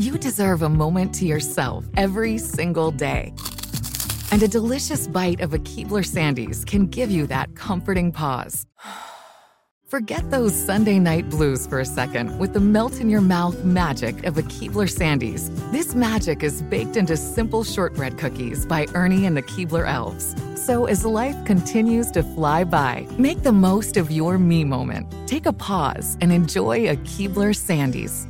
You deserve a moment to yourself every single day. And a delicious bite of a Keebler Sandies can give you that comforting pause. Forget those Sunday night blues for a second with the melt in your mouth magic of a Keebler Sandies. This magic is baked into simple shortbread cookies by Ernie and the Keebler Elves. So as life continues to fly by, make the most of your me moment. Take a pause and enjoy a Keebler Sandies.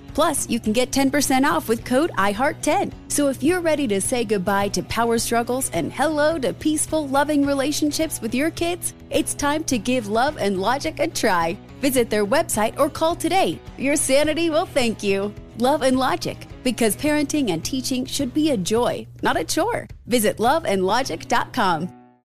Plus, you can get 10% off with code IHEART10. So if you're ready to say goodbye to power struggles and hello to peaceful, loving relationships with your kids, it's time to give Love and Logic a try. Visit their website or call today. Your sanity will thank you. Love and Logic, because parenting and teaching should be a joy, not a chore. Visit loveandlogic.com.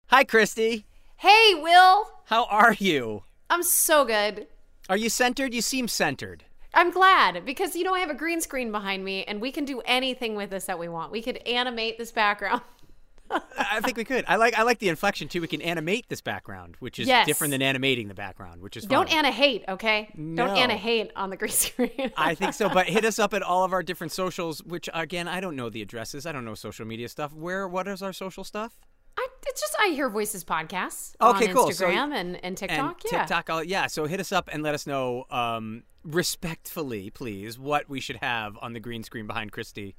Hi, Christy. Hey, Will. How are you? I'm so good. Are you centered? You seem centered. I'm glad because you know I have a green screen behind me and we can do anything with this that we want. We could animate this background. I think we could. I like I like the inflection too. We can animate this background, which is Yes. different than animating the background, which is Don't. Anna hate, okay? No. Don't Anna hate on the green screen. I think so, but hit us up at all of our different socials. Which again, I don't know the addresses. I don't know social media stuff. Where? What is our social stuff? I, it's just I hear voices podcasts Okay, on cool. So- Instagram and, and TikTok. and yeah. TikTok. All, yeah. So hit us up and let us know, um, respectfully, please, what we should have on the green screen behind Christy.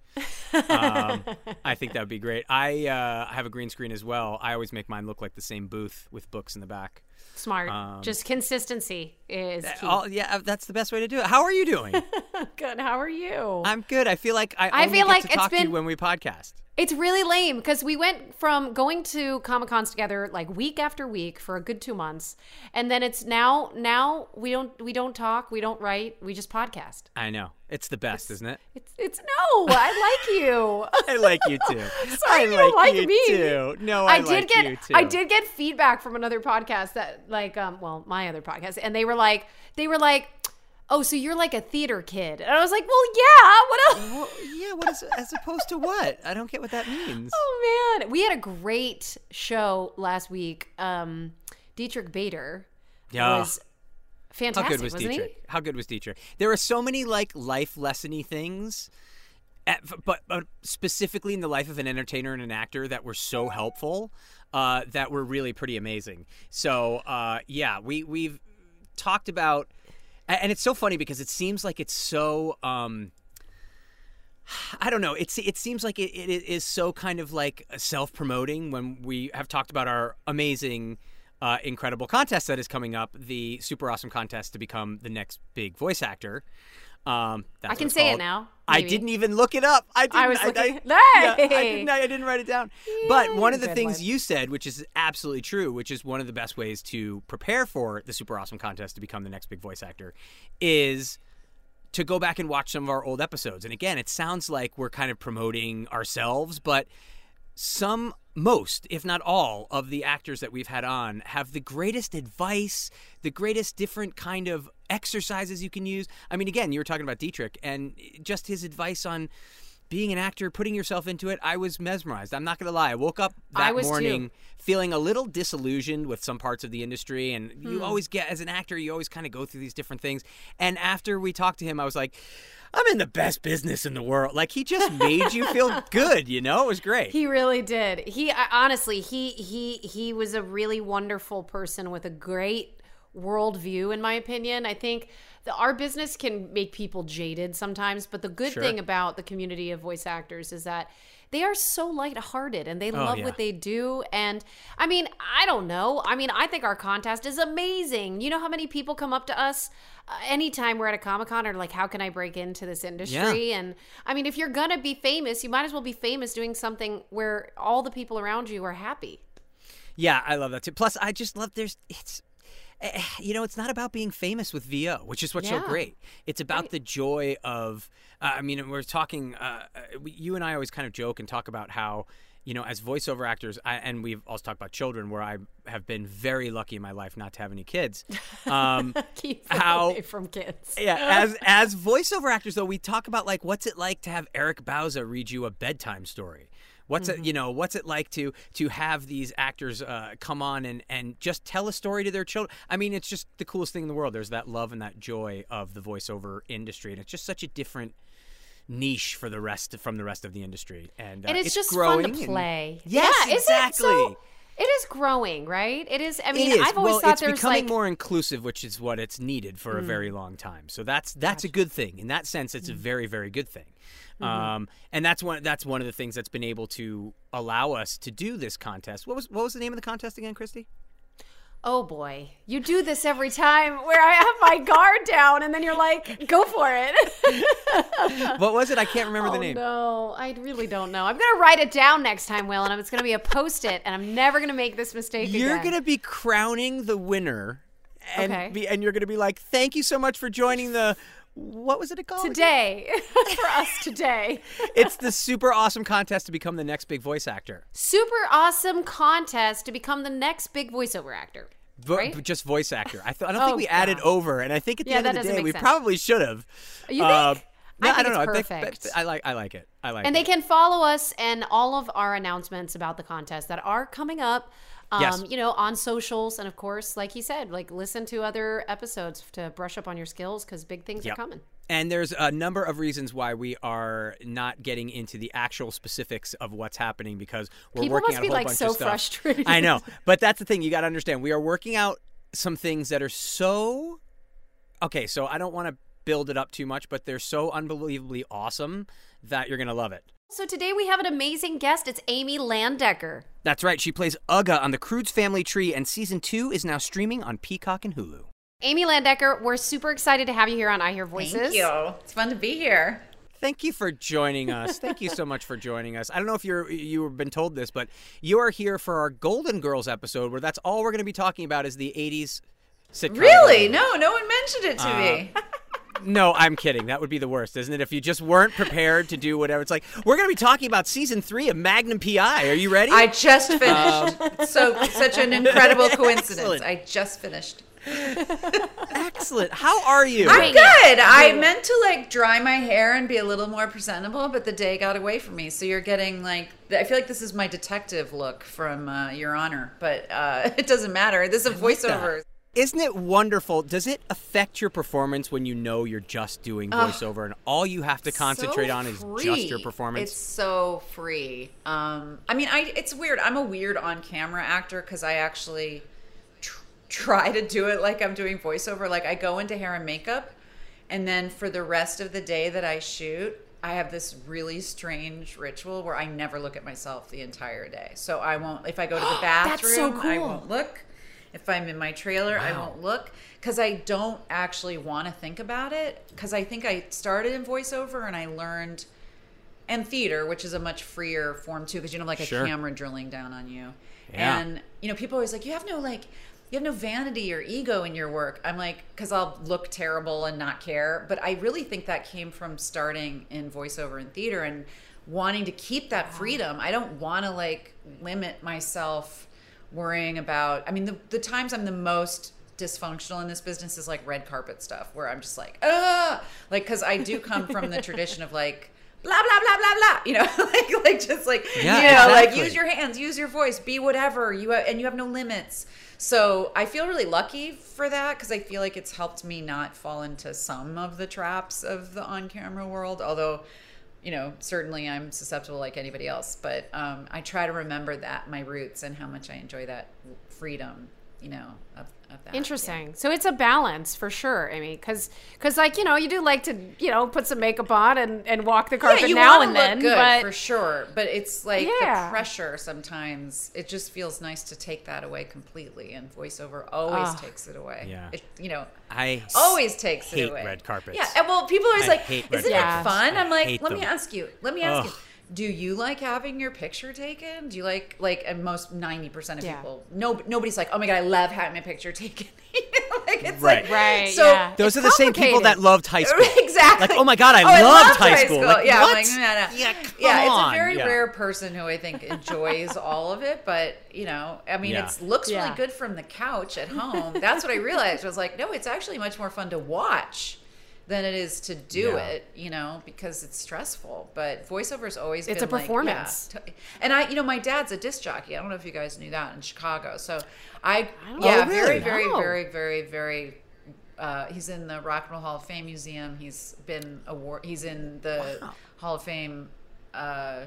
Um, I think that would be great. I uh, have a green screen as well. I always make mine look like the same booth with books in the back. Smart. Um, just consistency is key. All, yeah, that's the best way to do it. How are you doing? good. How are you? I'm good. I feel like I, I feel like it's talk to you been- when we podcast. It's really lame because we went from going to Comic Cons together like week after week for a good two months, and then it's now now we don't we don't talk, we don't write, we just podcast. I know it's the best, isn't it? It's it's no, I like you. I like you too. Sorry I you don't like you me. too. No, I, did like get you too. I did get feedback from another podcast that like um well my other podcast and they were like they were like oh so you're like a theater kid and I was like well yeah what else Well, yeah. What is as opposed to what? I don't get what that means. Oh man, we had a great show last week. Um, Diedrich Bader Yeah. was fantastic, How good was wasn't Diedrich? How good was Diedrich? There are so many like life lessony things, at, but, but specifically in the life of an entertainer and an actor that were so helpful, uh, that were really pretty amazing. So uh, yeah, we we've talked about, a- and it's so funny because it seems like it's so. Um, I don't know. It's it seems like it, it is so kind of like self promoting when we have talked about our amazing, uh, incredible contest that is coming up, the super awesome contest to become the next big voice actor. Um, that's I can say it called. now, I didn't even look it up. I didn't. I was I, looking- I, yeah, I Hey! didn't. I didn't write it down. but one of the good things one. you said, which is absolutely true, which is one of the best ways to prepare for the super awesome contest to become the next big voice actor, is to go back and watch some of our old episodes. And again, it sounds like we're kind of promoting ourselves, but some, most, if not all, of the actors that we've had on have the greatest advice, the greatest different kind of exercises you can use. I mean, again, you were talking about Diedrich and just his advice on being an actor, putting yourself into it, I was mesmerized. I'm not going to lie. I woke up that was too. morning feeling a little disillusioned with some parts of the industry. And Hmm. you always get, as an actor, you always kind of go through these different things. And after we talked to him, I was like, I'm in the best business in the world. Like, he just made you feel good, you know? It was great. He really did. He honestly, he he he was a really wonderful person with a great worldview, in my opinion. I think the, our business can make people jaded sometimes, but the good Sure. thing about the community of voice actors is that they are so lighthearted and they love Oh, yeah. what they do. And I mean, I don't know. I mean, I think our contest is amazing. You know how many people come up to us uh, anytime we're at a Comic Con or like, how can I break into this industry? And I mean, if you're going to be famous, you might as well be famous doing something where all the people around you are happy. Yeah, I love that too. Plus, I just love there's it's you know, it's not about being famous with VO, which is what's so great. It's about Right. the joy of. Uh, I mean, we're talking. Uh, uh, you and I always kind of joke and talk about how. You know, as voiceover actors, I, and we've also talked about children, where I have been very lucky in my life not to have any kids. Um, Keep How- away from kids. yeah, as as voiceover actors, though, we talk about like what's it like to have Eric Bauza read you a bedtime story. What's it, you know, what's it like to to have these actors uh, come on and and just tell a story to their children? I mean, it's just the coolest thing in the world. There's that love and that joy of the voiceover industry, and it's just such a different niche for the rest from the rest of the industry. And, uh, and it's, just growing fun to and- play. Yes, yeah, exactly. It? So, it is growing, right? It is. I mean, is. I've always well, thought it's there's becoming like more inclusive, which is what it's needed for a Mm. very long time. So that's that's a good thing. In that sense, it's a very very good thing. Mm-hmm. Um, and that's one that's one of the things that's been able to allow us to do this contest. What was what was the name of the contest again, Christy? Oh boy, you do this every time where I have my guard down, and then you're like, "Go for it." what was it? I can't remember oh the name. no, I really don't know. I'm gonna write it down next time, Will, and it's gonna be a post-it, and I'm never gonna make this mistake You're again. gonna be crowning the winner, and Okay. be, and you're gonna be like, "Thank you so much for joining the." What was it called? today for us today. It's the super awesome contest to become the next big voice actor. Super awesome contest to become the next big voiceover actor. Vo- Right? just voice actor. I, th- I don't think Oh, we added over, and I think at the Yeah, end of the day, we sense. probably should have. You Uh, think? no, I I, think don't know. it's I think perfect. I like. I like it. I like And it. And they can follow us and all of our announcements about the contest that are coming up. Um, Yes. you know, on socials, and of course, like he said, like listen to other episodes to brush up on your skills because big things Yep. are coming. And there's a number of reasons why we are not getting into the actual specifics of what's happening because we're People working on a whole like, bunch so of stuff. frustrated. I know, but that's the thing. You got to understand. We are working out some things that are so. Okay, so I don't want to build it up too much, but they're so unbelievably awesome that you're gonna love it. So today we have an amazing guest. It's Amy Landecker. That's right. She plays Ugga on the Croods Family Tree, and season two is now streaming on Peacock and Hulu. Amy Landecker, we're super excited to have you here on I Hear Voices. Thank you. It's fun to be here. Thank you for joining us. Thank you so much for joining us. I don't know if you're you've been told this, but you are here for our Golden Girls episode, where that's all we're going to be talking about is the '80s sitcom. Really? No, no one mentioned it to Uh, me. No, I'm kidding. That would be the worst, isn't it? If you just weren't prepared to do whatever. It's like we're going to be talking about season three of Magnum PI. Are you ready? I just finished. so such an incredible coincidence. Excellent. I just finished. Excellent. How are you? I'm good. I meant to like dry my hair and be a little more presentable, but the day got away from me. So you're getting like I feel like this is my detective look from uh, Your Honor, but uh, it doesn't matter. This is a voiceover. Isn't it wonderful? Does it affect your performance when you know you're just doing voiceover and all you have to concentrate so on is just your performance? It's so free. Um, I mean, I it's weird. I'm a weird on-camera actor because I actually tr- try to do it like I'm doing voiceover. Like I go into hair and makeup, and then for the rest of the day that I shoot, I have this really strange ritual where I never look at myself the entire day. So I won't. If I go to the That's so bathroom, I won't look. If I'm in my trailer, I won't look because I don't actually want to think about it. Because I think I started in voiceover and I learned and theater, which is a much freer form too, because you know, like a Sure. camera drilling down on you. Yeah. And you know, people always like, you have no like, you have no vanity or ego in your work. I'm like, because I'll look terrible and not care. But I really think that came from starting in voiceover and theater and wanting to keep that freedom. I don't want to like limit myself worrying about. I mean, the the times I'm the most dysfunctional in this business is like red carpet stuff where I'm just like, ah, like because I do come from the tradition of like blah blah blah blah blah. You know, like like just like Yeah, you know, like use your hands, use your voice, be whatever you have, and you have no limits. So I feel really lucky for that because I feel like it's helped me not fall into some of the traps of the on-camera world. Although, you know, certainly I'm susceptible like anybody else. But um, I try to remember that my roots and how much I enjoy that freedom. You know, of, of that. Interesting. So it's a balance for sure. I mean, because like you know you do like to you know put some makeup on and, and walk the carpet yeah, you now and look then, good but for sure. But it's like Yeah. the pressure sometimes. It just feels nice to take that away completely, and voiceover always Ah. takes it away. Yeah. it, you know, I always takes hate it away. red carpets. Yeah, and well, people are always I like, hate red "Isn't carpets. it fun?" I I'm like, hate "Let me ask you. Let me ask you." Ugh. Do you like having your picture taken? Do you like like and most ninety percent of Yeah. people no nobody's like oh my god I love having my picture taken. like it's Right. like Right, So yeah. Those are the same people that loved high school. exactly. Like, oh my God, I Oh, loved high school. Like, yeah, what? Like, no, no. Yeah, come yeah, it's on. a very Yeah. rare person who I think enjoys all of it. But you know, I mean, Yeah. it looks Yeah. really good from the couch at home. That's what I realized. I was like, no, it's actually much more fun to watch than it is to do Yeah. it. You know, because it's stressful. But voiceover's always It's been a like, yeah, performance. and I, you know, my dad's a disc jockey. I don't know if you guys knew that in Chicago. So I, don't yeah, Oh, very, really? very, No. very, very, very uh, he's in the Rock and Roll Hall of Fame Museum. He's been award. He's in the Hall of Fame. Uh,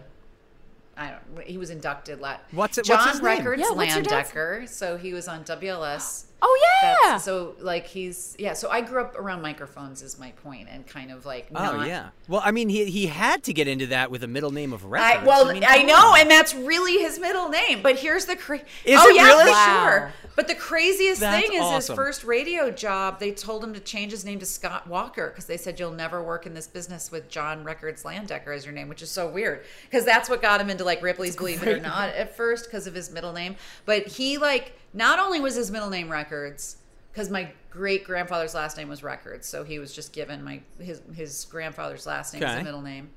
I don't. He was inducted. La- What's it- John what's his name? Records Yeah, your dad's- Landecker. So he was on WLS. Oh yeah. That's, so like he's yeah. So I grew up around microphones is my point, and kind of like Oh not, yeah. Well, I mean, he he had to get into that with a middle name of records. I, well, I, mean, come know, on. and that's really his middle name. But here's the cra- Is oh yeah, really? for Wow. sure. But the craziest That's thing is his first radio job. They told him to change his name to Scott Walker because they said you'll never work in this business with John Records Landecker as your name, which is so weird because that's what got him into like Ripley's Believe It or Not at first because of his middle name. But he like not only was his middle name Records because my great grandfather's last name was Records, so he was just given my his his grandfather's last name as Okay. a middle name.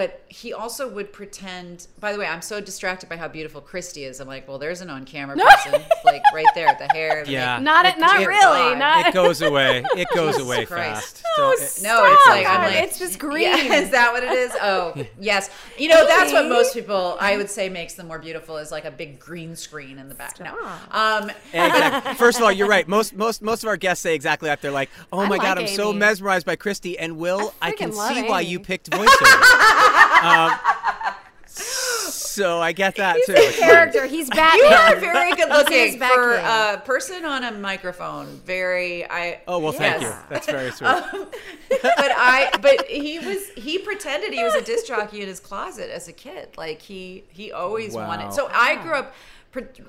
But he also would pretend. By the way, I'm so distracted by how beautiful Christy is. I'm like, well, there's an on-camera person, like right there, at the hair. the Yeah. makeup. Not it. Not it- really. Not. it goes away. It goes Jesus away Christ. fast. No, Don't- it- No, it's like I'm like It's just green. Yeah, is that what it is? Oh, yes. You know, that's what most people I would say makes them more beautiful is like a big green screen in the back. No. Um, Exactly. First of all, you're right. Most most most of our guests say exactly that. They're like, "Oh my like god, I'm so mesmerized by Christy." And Will, I, I can freaking love see why you picked voiceover. Um, so I get that too. It's fine. character. He's Batman. you are very good looking He's for Batman. a person on a microphone. Very, I. Oh well, thank you. That's very sweet. but I but he was he pretended he was a disc jockey in his closet as a kid. Like he he always Wow. wanted. So I grew up pr-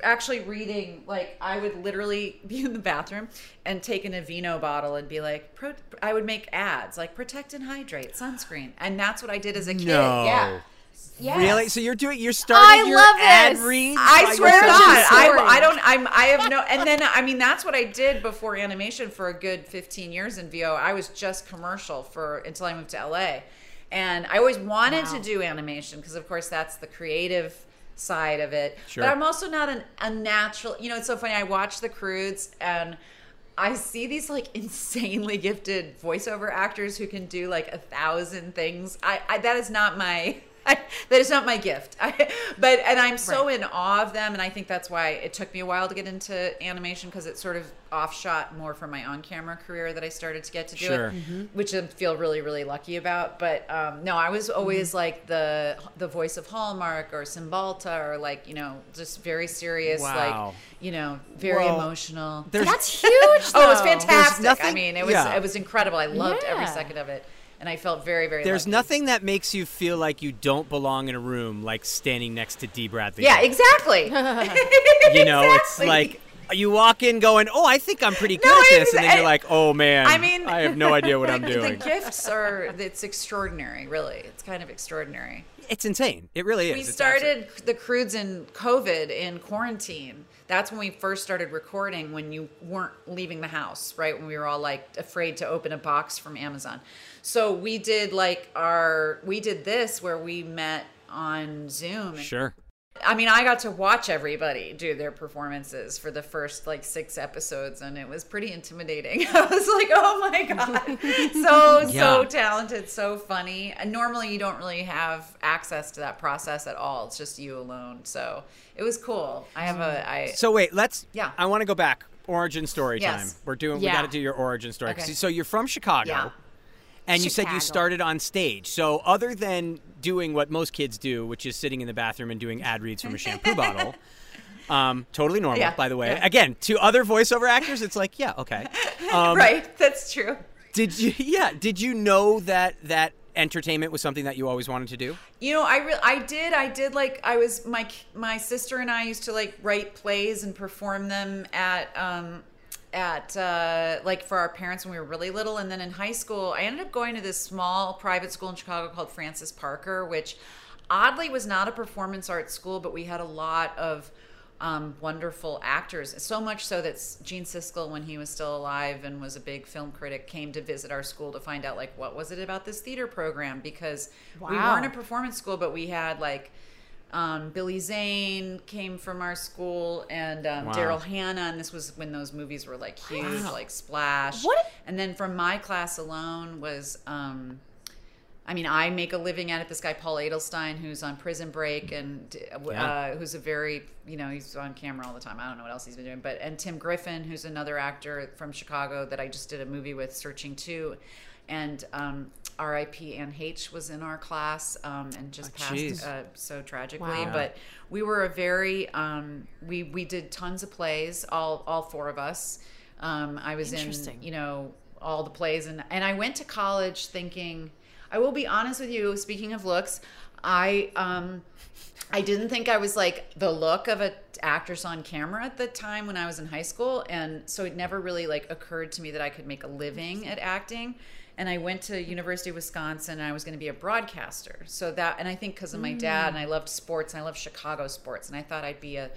actually reading like I would literally be in the bathroom and take an Aveeno bottle and be like Pro, I would make ads like protect and hydrate sunscreen and that's what I did as a kid. No. Yeah. Yes. Really? So you're doing you're starting I your love ad this. reads? I swear to? God, I. I don't. I'm. I have no. And then I mean, that's what I did before animation for a good 15 years in VO. I was just commercial for until I moved to LA, and I always wanted to do animation because, of course, that's the creative side of it. Sure. But I'm also not an, a natural. You know, it's so funny. I watch the Croods and. I see these like insanely gifted voiceover actors who can do like a thousand things. I, I that is not my I, that is not my gift. I, but and I'm so in awe of them, and I think that's why it took me a while to get into animation because it sort of offshot more from my on-camera career that I started to get to do Sure. it, which I feel really really lucky about. But um, no, I was always like the the voice of Hallmark or Cymbalta or like you know just very serious, Wow. like you know very Well, emotional. That's huge. Oh, it was though. fantastic. I mean, it was yeah. it was incredible. I loved every second of it, and I felt very very. there's lucky. nothing that makes you feel like you don't belong in a room like standing next to D. Bradley. Yeah, exactly. You know, it's like you walk in going, "Oh, I think I'm pretty good No, at this," and then exa- you're eh, like, "Oh man, I mean, I have no idea what I'm doing." The gifts are it's extraordinary, really. It's kind of extraordinary. It's insane. It really is. We It's started the Croods in COVID in quarantine. That's when we first started recording when you weren't leaving the house, right? When we were all like afraid to open a box from Amazon. So we did like our we did this where we met on Zoom and Sure. I mean, I got to watch everybody do their performances for the first like six episodes, and it was pretty intimidating. I was like, oh my God. So, so talented, so funny. And normally you don't really have access to that process at all. It's just you alone. So it was cool. I have a, I, So wait, let's. Yeah. I want to go back. Origin story Yes. time. We're doing. We Yeah. got to do your origin story. Okay. So you're from Chicago. Yeah. And you said you started on stage. So other than doing what most kids do, which is sitting in the bathroom and doing ad reads from a shampoo bottle, um, totally normal, Yeah, by the way. yeah. Again, to other voiceover actors, it's like, yeah, okay. Um, right. That's true. Did you? Yeah. Did you know that that entertainment was something that you always wanted to do? You know, I re- I did. I did like I was my my sister and I used to like write plays and perform them at um at uh like for our parents when we were really little. And then in high school I ended up going to this small private school in Chicago called Francis Parker which oddly was not a performance arts school but we had a lot of um, wonderful actors. So much so that Gene Siskel, when he was still alive and was a big film critic, came to visit our school to find out like what was it about this theater program? Because we weren't a performance school, but we had like um, Billy Zane came from our school and um, Wow. Daryl Hannah, and this was when those movies were like huge, like Splash. What? And then from my class alone was. Um, I mean, I make a living at it. This guy Paul Adelstein, who's on Prison Break, and uh, Yeah. who's a very, you know, he's on camera all the time. I don't know what else he's been doing, but and Tim Griffin, who's another actor from Chicago that I just did a movie with, Searching Two, and um, R.I.P. Anne Heche was in our class um, and just Oh, passed uh, so tragically. Wow. But we were a very, um, we we did tons of plays, all all four of us. Um, I was in, you know, all the plays, and and I went to college thinking. I will be honest with you. Speaking of looks, I um, I didn't think I was like the look of an actress on camera at the time when I was in high school, and so it never really like occurred to me that I could make a living at acting. And I went to University of Wisconsin, and I was going to be a broadcaster. So that, and I think because of my dad, and I mm. loved sports, and I love Chicago sports, and I thought I'd be a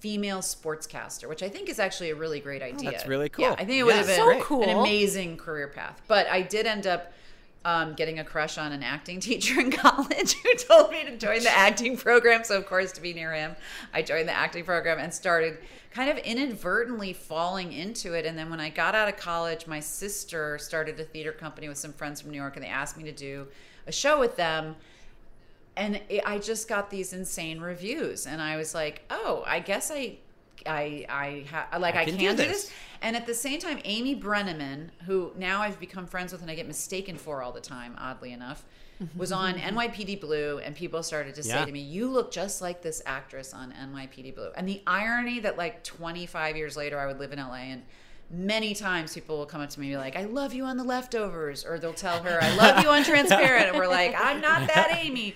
female sportscaster, which I think is actually a really great oh, idea. that's really Yeah, cool. I think it would Yeah, have been So cool. an amazing career path. But I did end up um, getting a crush on an acting teacher in college who told me to join the acting program. So, of course, to be near him, I joined the acting program and started kind of inadvertently falling into it. And then when I got out of college, my sister started a theater company with some friends from New York, and they asked me to do a show with them and it, I just got these insane reviews, and I was like, "Oh, I guess I, I, I ha- like I I can can, do do this. this." And at the same time, Amy Brenneman, who now I've become friends with and I get mistaken for all the time, oddly enough, was on NYPD Blue, and people started to say Yeah. to me, "You look just like this actress on NYPD Blue." And the irony that like 25 years later, I would live in LA and. Many times people will come up to me and be like, I love you on the leftovers. Or they'll tell her, I love you on transparent. And we're like, I'm not that Amy.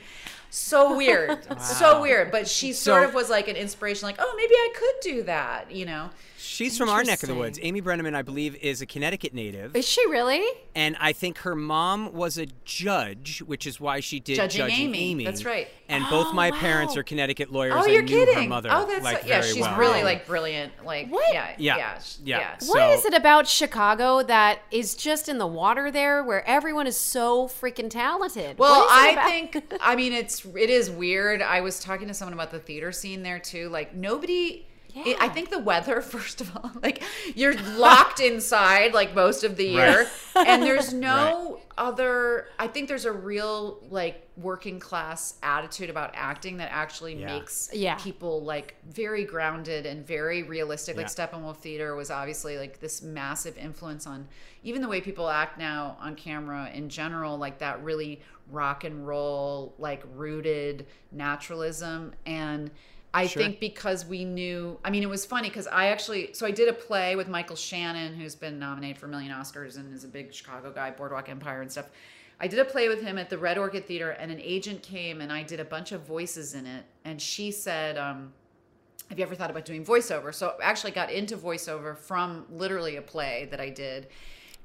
So weird. So weird. But she sort So- of was like an inspiration, like, oh, maybe I could do that, you know? She's from our neck of the woods. Amy Brenneman, I believe, is a Connecticut native. Is she really? And I think her mom was a judge, which is why she did Judging Judging Amy. That's right. And both my Oh, parents are Connecticut lawyers. Oh, and you're knew kidding. Her mother, oh, that's like, yeah. very She's well. really like brilliant. Like What? yeah, Yeah. yeah, Yeah. yeah. So- What is it about Chicago that is just in the water there where everyone is so freaking talented? Well, What is it I about- think I mean it's it is weird. I was talking to someone about the theater scene there too. Like nobody. It, I think the weather, first of all, like you're locked inside like most of the year, and there's no other. I think there's a real like working class attitude about acting that actually Yeah. makes Yeah. people like very grounded and very realistic. Like Yeah. Steppenwolf Theater was obviously like this massive influence on even the way people act now on camera in general, like that really rock and roll, like rooted naturalism. And I Sure. think because we knew, I mean, it was funny because I actually, so I did a play with Michael Shannon, who's been nominated for a million Oscars and is a big Chicago guy, Boardwalk Empire and stuff. I did a play with him at the Red Orchid Theater, and an agent came and I did a bunch of voices in it. And she said, um, have you ever thought about doing voiceover? So I actually got into voiceover from literally a play that I did.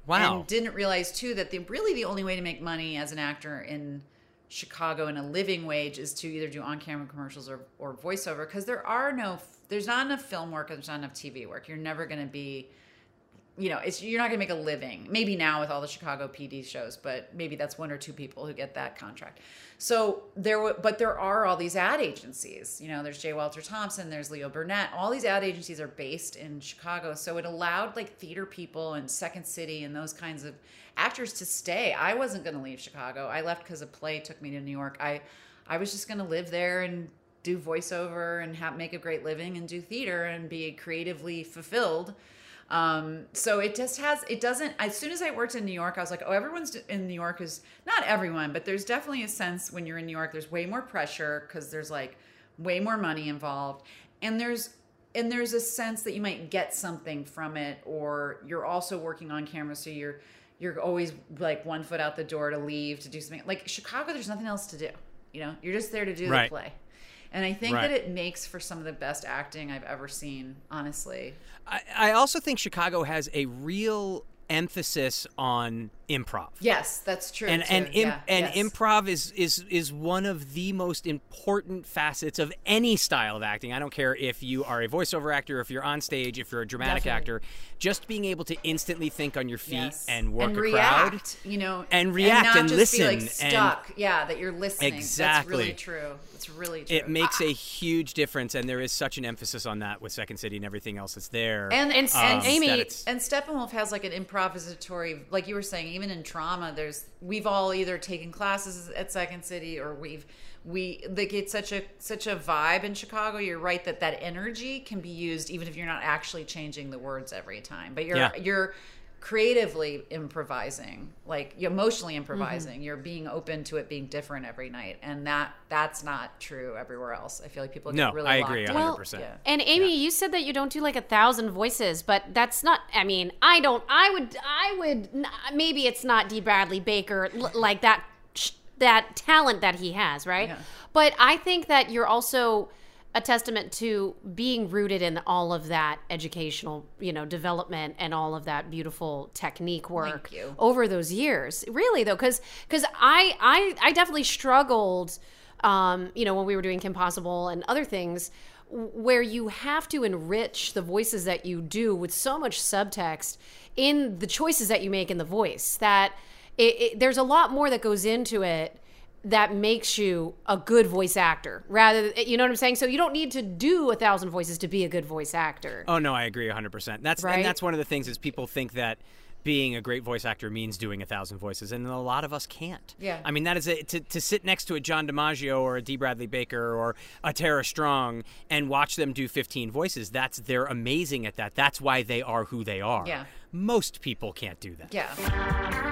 Wow. And didn't realize too that the really the only way to make money as an actor in Chicago in a living wage is to either do on-camera commercials or, or voiceover because there are no there's not enough film work and there's not enough TV work. You're never going to be you know, it's you're not going to make a living. Maybe now with all the Chicago PD shows, but maybe that's one or two people who get that contract. So there, w- but there are all these ad agencies. You know, there's J. Walter Thompson, there's Leo Burnett. All these ad agencies are based in Chicago, so it allowed like theater people and Second City and those kinds of actors to stay. I wasn't going to leave Chicago. I left because a play took me to New York. I, I was just going to live there and do voiceover and have make a great living and do theater and be creatively fulfilled. Um, so it just has, it doesn't, as soon as I worked in New York, I was like, oh, everyone's in New York is not everyone, but there's definitely a sense when you're in New York, there's way more pressure because there's like way more money involved. And there's, and there's a sense that you might get something from it, or you're also working on camera. So you're, you're always like one foot out the door to leave to do something like Chicago. There's nothing else to do. You know, you're just there to do Right. the play. And I think Right. that it makes for some of the best acting I've ever seen, honestly. I, I also think Chicago has a real emphasis on improv. Yes, that's true. and too. and im- Yeah, and yes. improv is is is one of the most important facets of any style of acting. I don't care if you are a voiceover actor, if you're on stage, if you're a dramatic Definitely. actor. Just being able to instantly think on your feet Yes. and work and a react, crowd. you know, And react not and just Be like listen and- stuck. yeah, that you're listening. That's really Exactly. true. It's really true. It makes a huge difference, and there is such an emphasis on that with Second City and everything else that's there. and and, um, and Amy- And Steppenwolf has like an improvisatory, like you were saying, even in trauma, there's we've all either taken classes at Second City or we've we like it's such a such a vibe in Chicago. You're right that that energy can be used even if you're not actually changing the words every time, but you're Yeah. you're creatively improvising, like you're emotionally mm-hmm. improvising. You're being open to it being different every night, and that that's not true everywhere else. I feel like people get No, really I agree 100%. Yeah. And Amy, you said that you don't do like a thousand voices, but that's not. I mean, I don't. I would. I would. Maybe it's not D. Bradley Baker like that. That talent that he has, right? Yeah. But I think that you're also a testament to being rooted in all of that educational, you know, development and all of that beautiful technique work over those years. Really though, because because I I I definitely struggled, um, you know, when we were doing Kim Possible and other things, where you have to enrich the voices that you do with so much subtext in the choices that you make in the voice that it, it, there's a lot more that goes into it that makes you a good voice actor rather you know what i'm saying so you don't need to do a thousand voices to be a good voice actor Oh no, I agree 100%. That's Right? and that's one of the things is people think that being a great voice actor means doing a thousand voices, and a lot of us can't. Yeah. I mean, that is a, to to sit next to a John DiMaggio or a D. Bradley Baker or a Tara Strong and watch them do 15 voices. That's they're amazing at that. That's why they are who they are. Yeah. Most people can't do that. Yeah.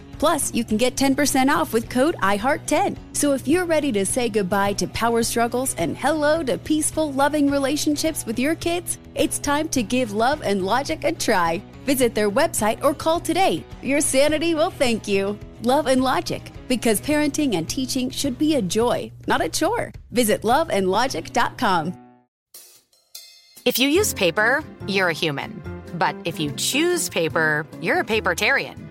Plus, you can get 10% off with code IHEART10. So if you're ready to say goodbye to power struggles and hello to peaceful, loving relationships with your kids, it's time to give Love and Logic a try. Visit their website or call today. Your sanity will thank you. Love and Logic, because parenting and teaching should be a joy, not a chore. Visit loveandlogic.com. If you use paper, you're a human. But if you choose paper, you're a papertarian.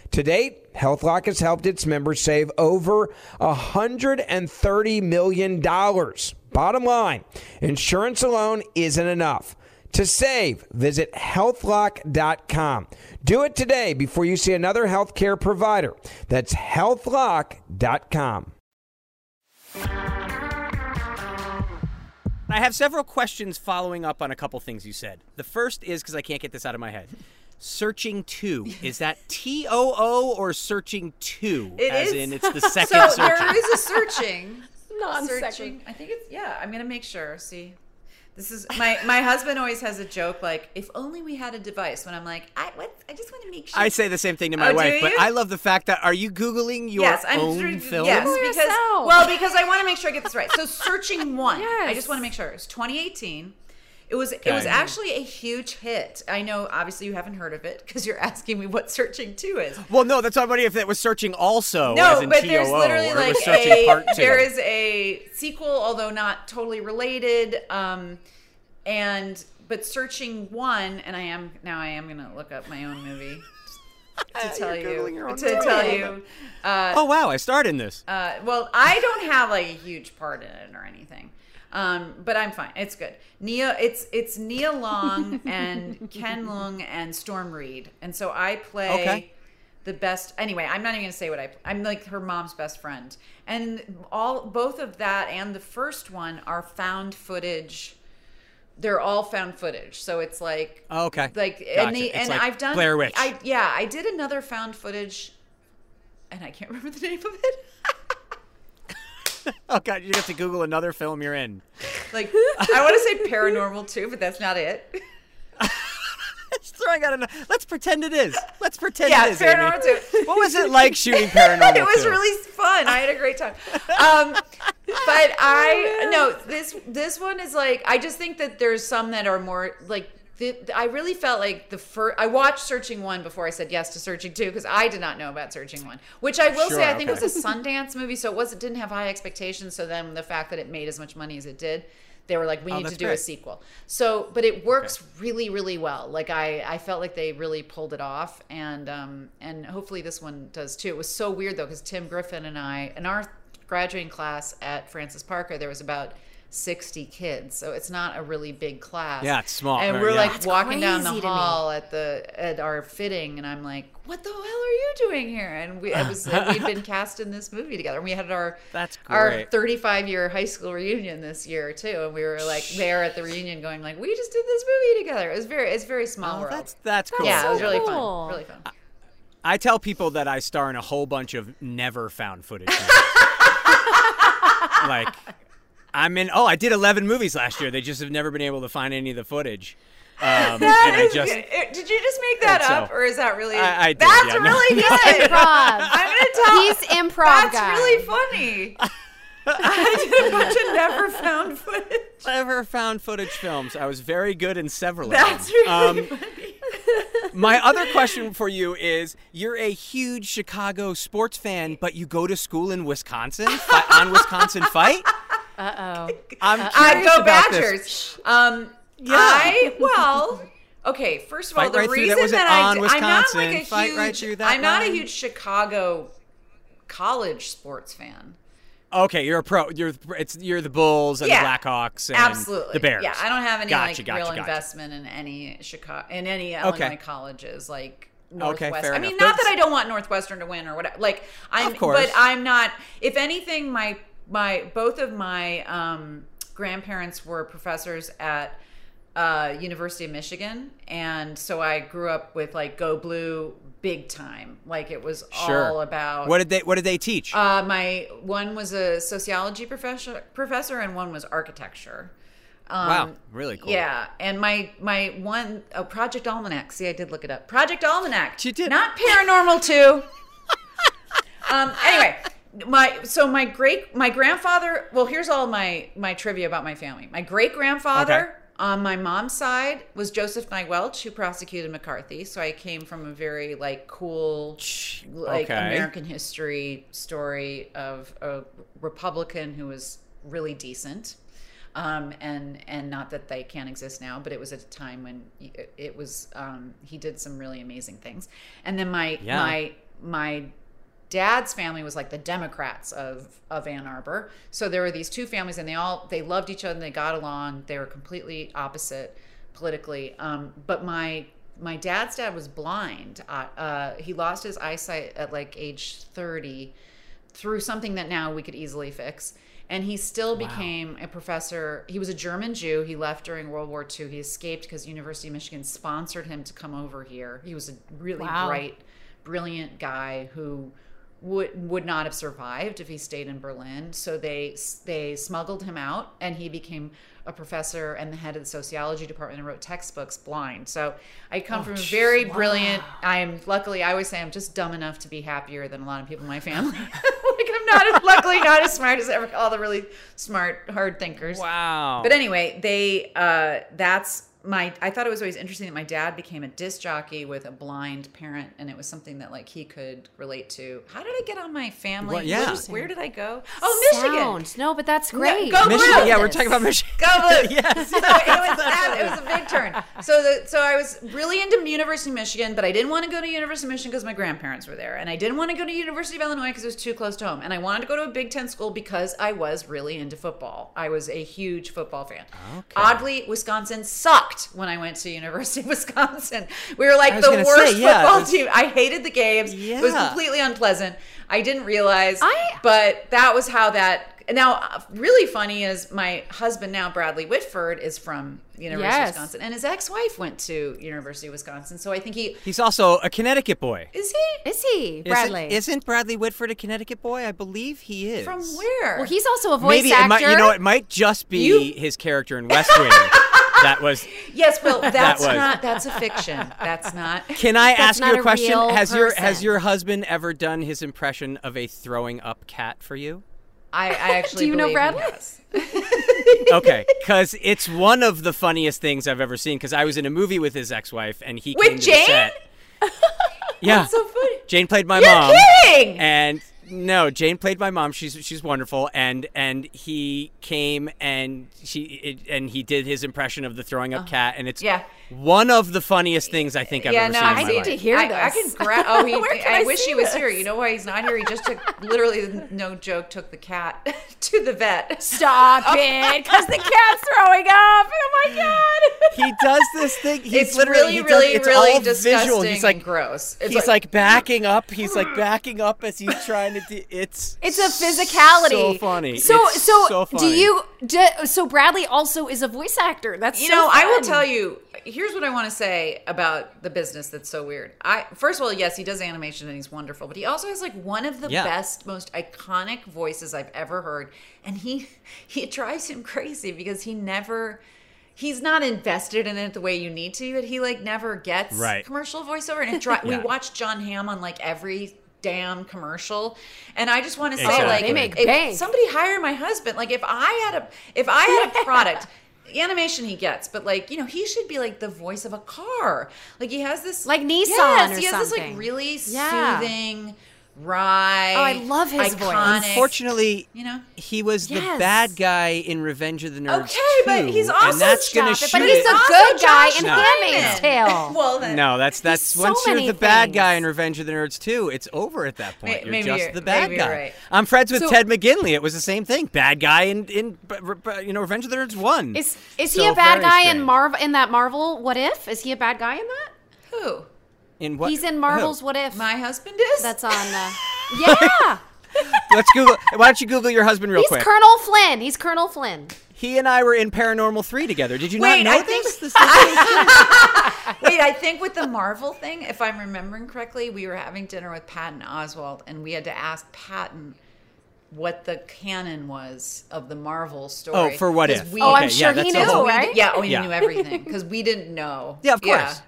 To date, HealthLock has helped its members save over $130 million. Bottom line, insurance alone isn't enough. To save, visit healthlock.com. Do it today before you see another healthcare provider. That's healthlock.com. I have several questions following up on a couple things you said. The first is because I can't get this out of my head. Searching two is that T O O or searching two? It as is. in it's the second so searching. there is a searching. Non-second. searching. I think it's yeah. I'm gonna make sure. See, this is my my husband always has a joke like, if only we had a device. When I'm like, I what? I just want to make sure. I say the same thing to my Oh, wife, but? I love the fact that are you googling your yes, I'm own sure- film? Yes, Google because yourself. well, because I want to make sure I get this right. So searching one. yes. I just want to make sure it's 2018. It was it was actually a huge hit. I know obviously you haven't heard of it because you're asking me what searching two is. Well, no, that's why I'm if that was searching also. No, but there's literally like a there is a sequel, although not totally related. Um, and but searching one, and I am now I am gonna look up my own movie to tell You're you to movie. tell you. Uh, oh wow, I starred in this. uh, well, I don't have like a huge part in it or anything. Um, but I'm fine. It's good. Nia, it's it's Nia Long and Ken Leung and Storm Reid, and so I play Okay. the best. Anyway, I'm not even gonna say what I. I'm like her mom's best friend, and all both of that and the first one are found footage. They're all found footage, so it's like Oh, okay. like Gotcha. and the, It's and like I've done Blair Witch. I yeah, I did another found footage, and I can't remember the name of it. oh god, you have to Google another film you're in. Like I want to say paranormal too, but that's not it. Just throwing out. An, let's pretend it is. Let's pretend yeah, it is. paranormal Amy. too. What was it like shooting paranormal? it was 2? really fun. I had a great time. Um, but I no this this one is like I just think that there's some that are more like. The, I really felt like the first. I watched Searching One before I said yes to Searching Two because I did not know about Searching One, which I will Sure, say I think okay. was a Sundance movie, so it was it didn't have high expectations. So then the fact that it made as much money as it did, they were like, we Oh, need to do a sequel. So, but it works really, really well. Like I, I felt like they really pulled it off, and um, and hopefully this one does too. It was so weird though because Tim Griffin and I, in our graduating class at Francis Parker, there was about. 60 kids so it's not a really big class. Yeah, it's small, and we're yeah. like That's walking down the crazy hall at the at our fitting and i'm like what the hell are you doing here? And we it was we'd been cast in this movie together. And we had our That's our 35 year high school reunion this year too and we were like there at the reunion going like we just did this movie together. It was very it's very small Oh, world. that's that's cool. yeah it was so really cool. fun really fun. I tell people that I star in a whole bunch of never found footage. like, I'm in. Oh, I did 11 movies last year. They just have never been able to find any of the footage. Um, and That I is just. good. Did you just make that So- up or is that really I- I did, that's yeah, no. really good Improv. i'm gonna tell He's improv that's guy. really funny i did a bunch of never found footage Never found footage films. I was very good in several of that's them. really Um, funny My other question for you is: You're a huge Chicago sports fan, but you go to school in Wisconsin on Wisconsin fight. Uh oh. I'm I go Badgers. Um, Yeah. I well, okay. First of all, Fight the right through that. reason Was it that I on d- I'm not like a Fight huge, right that I'm not a huge Chicago college sports fan. Okay, you're a pro. You're it's you're the Bulls and Yeah, the Blackhawks and Absolutely. the Bears. Yeah, I don't have any Gotcha, like gotcha, real gotcha. investment in any Chicago in any Okay. Illinois colleges like Okay, Northwest. fair I mean, enough. not But- that I don't want Northwestern to win or whatever. Like I'm Of course. but I'm not if anything my my both of my um grandparents were professors at uh, University of Michigan, and so I grew up with like Go Blue big time. Like it was Sure. all about What did they What did they teach? uh, my one was a sociology professor, professor, and one was architecture. Um, Wow, really cool. Yeah, and my my one oh, Project Almanac. See, I did look it up. Project Almanac. You did. not Paranormal Two. um. Anyway, my so my great my grandfather. Well, here's all my my trivia about my family. My great grandfather. Okay. On my mom's side was Joseph Nye Welch, who prosecuted McCarthy. So I came from a very like cool, like Okay. American history story of a Republican who was really decent. Um, and and not that they can't exist now, but it was at a time when it, it was um, he did some really amazing things. And then my Yeah. my my dad's family was like the Democrats of of Ann Arbor. So there were these two families, and they all they loved each other and they got along. They were completely opposite politically. Um, but my my dad's dad was blind. Uh, uh, he lost his eyesight at like age thirty through something that now we could easily fix. And he still became a professor. He was a German Jew. He left during World War II. He escaped because University of Michigan sponsored him to come over here. He was a really Wow. bright, brilliant guy who would would not have survived if he stayed in Berlin. So they they smuggled him out, and he became a professor and the head of the sociology department and wrote textbooks blind. So I come from a very brilliant. I'm luckily I always say I'm just dumb enough to be happier than a lot of people in my family. like I'm not as, luckily not as smart as ever, all the really smart hard thinkers. wow. But anyway, they uh that's my I thought it was always interesting that my dad became a disc jockey with a blind parent and it was something that like he could relate to. How did I get on my family? Well, yeah. Where, where did I go? Oh, Michigan. Sound. No, but that's great. go Michigan. Blue. Yeah, we're talking about Michigan. Go blue. yes. So it was, that- it was a big turn. So the, so I was really into University of Michigan, but I didn't want to go to University of Michigan because my grandparents were there, and I didn't want to go to University of Illinois because it was too close to home, and I wanted to go to a Big Ten school because I was really into football. I was a huge football fan. Oddly, Wisconsin sucked when I went to University of Wisconsin. We were like the worst say, yeah, football was- team. I hated the games. It was completely unpleasant. I didn't realize, I- but that was how that. Now, really funny is my husband now, Bradley Whitford, is from University Yes. of Wisconsin, and his ex-wife went to University of Wisconsin. So I think he He's also a Connecticut boy. is he Is he Isn't- Bradley? Isn't, Bradley Whitford a Connecticut boy? I believe he is. from where? well, he's also a voice Maybe actor. it might. You know, it might just be You- his character in West Wing. that was. yes, well, That's was- not. That's a fiction. That's not. Can I ask you a a question? real Has your has your husband ever done his impression of a throwing up cat for you? I, I actually Do you know believe he Bradley? Okay, because it's one of the funniest things I've ever seen. Because I was in a movie with his ex-wife, and he With came to Jane? the set. Yeah, So funny. Jane played my You're mom. kidding! And no, Jane played my mom. She's she's wonderful. And and he came and she it, and he did his impression of the throwing up uh-huh. cat, and it's Yeah. one of the funniest things I think I've yeah, ever no, seen. in I my need life. to hear I, I this. can grab. Oh, he, Where can I, I wish he was this? here. You know why he's not here? He just took literally no joke took the cat to the vet. Stop it, because the cat's throwing up. Oh my god. he does this thing. He's it's literally really, he does- really, it's really all disgusting visual. He's like and gross. It's he's like, backing up. He's like backing up as he's trying to. Do It's It's a physicality. So funny. So It's so, so do you do, so Bradley also is a voice actor. That's you so know, I will tell you. Here's what I want to say about the business that's so weird. I first of all, yes, he does animation and he's wonderful, but he also has like one of the Yeah. best, most iconic voices I've ever heard, and he he drives him crazy because he never. He's not invested in it the way you need to, but he like never gets Right. commercial voiceover. And it dri- we watch John Hamm on like every damn commercial, and I just want to say Exactly. like They make if bank. somebody hire my husband. Like if I had a if I had a product. Animation he gets, but like you know, he should be like the voice of a car. Like he has this, Like Nissan Yes, or he has this like really Yeah. soothing, Right. Oh, I love his voice. Unfortunately, You know? he was the bad guy in Revenge of the Nerds. Okay, but he's also and that's gonna Stop it, shoot but he's it. the Also good guy Josh in No. Handmaid's Tale. well, then. No, that's that's so once you're many the bad guy in Revenge of the Nerds too. It's over at that point. May- you're maybe just you're- the bad maybe you're guy. right. I'm friends with So- Ted McGinley. It was the same thing. Bad guy in in you know Revenge of the Nerds one. Is is So he a bad very guy in. Marvel in that Marvel What If? Is he a bad guy in that? Who? In what? He's in Marvel's who? What If. My husband is? That's on. Uh, yeah, Let's Google. Why don't you Google your husband real he's quick? He's Colonel Flynn. He's Colonel Flynn. he and I were in Paranormal Three together. Did you Wait, not know I think- this? This- this- Wait, I think with the Marvel thing, if I'm remembering correctly, we were having dinner with Patton Oswalt, and we had to ask Patton what the canon was of the Marvel story. Oh, for What 'Cause If. we- Oh, I'm Okay, sure yeah, he knew, whole- we right? yeah, oh, he Yeah. knew everything because we didn't know. Yeah, of course.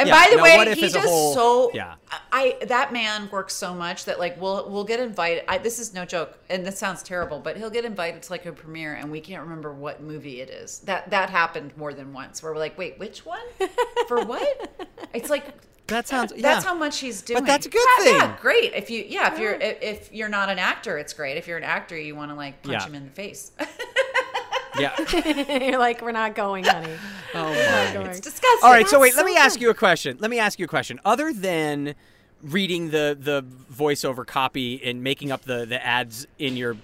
And Yeah, by the no, way, he does whole- so. yeah. I that man works so much that like we'll we'll get invited. I, this is no joke, and this sounds terrible, but he'll get invited to like a premiere, and we can't remember what movie it is. That that happened more than once. Where we're like, wait, which one? For what? It's like that sounds. Yeah. that's how much he's doing. But that's a good Yeah, thing. Yeah, great. If you yeah, if you're if, if you're not an actor, it's great. If you're an actor, you want to like punch him in the face. Yeah. You're like, we're not going, honey. Oh my. it's disgusting. All right, so wait, That's let me so ask you a question. Let me ask you a question. Other than reading the the voiceover copy and making up the the ads in your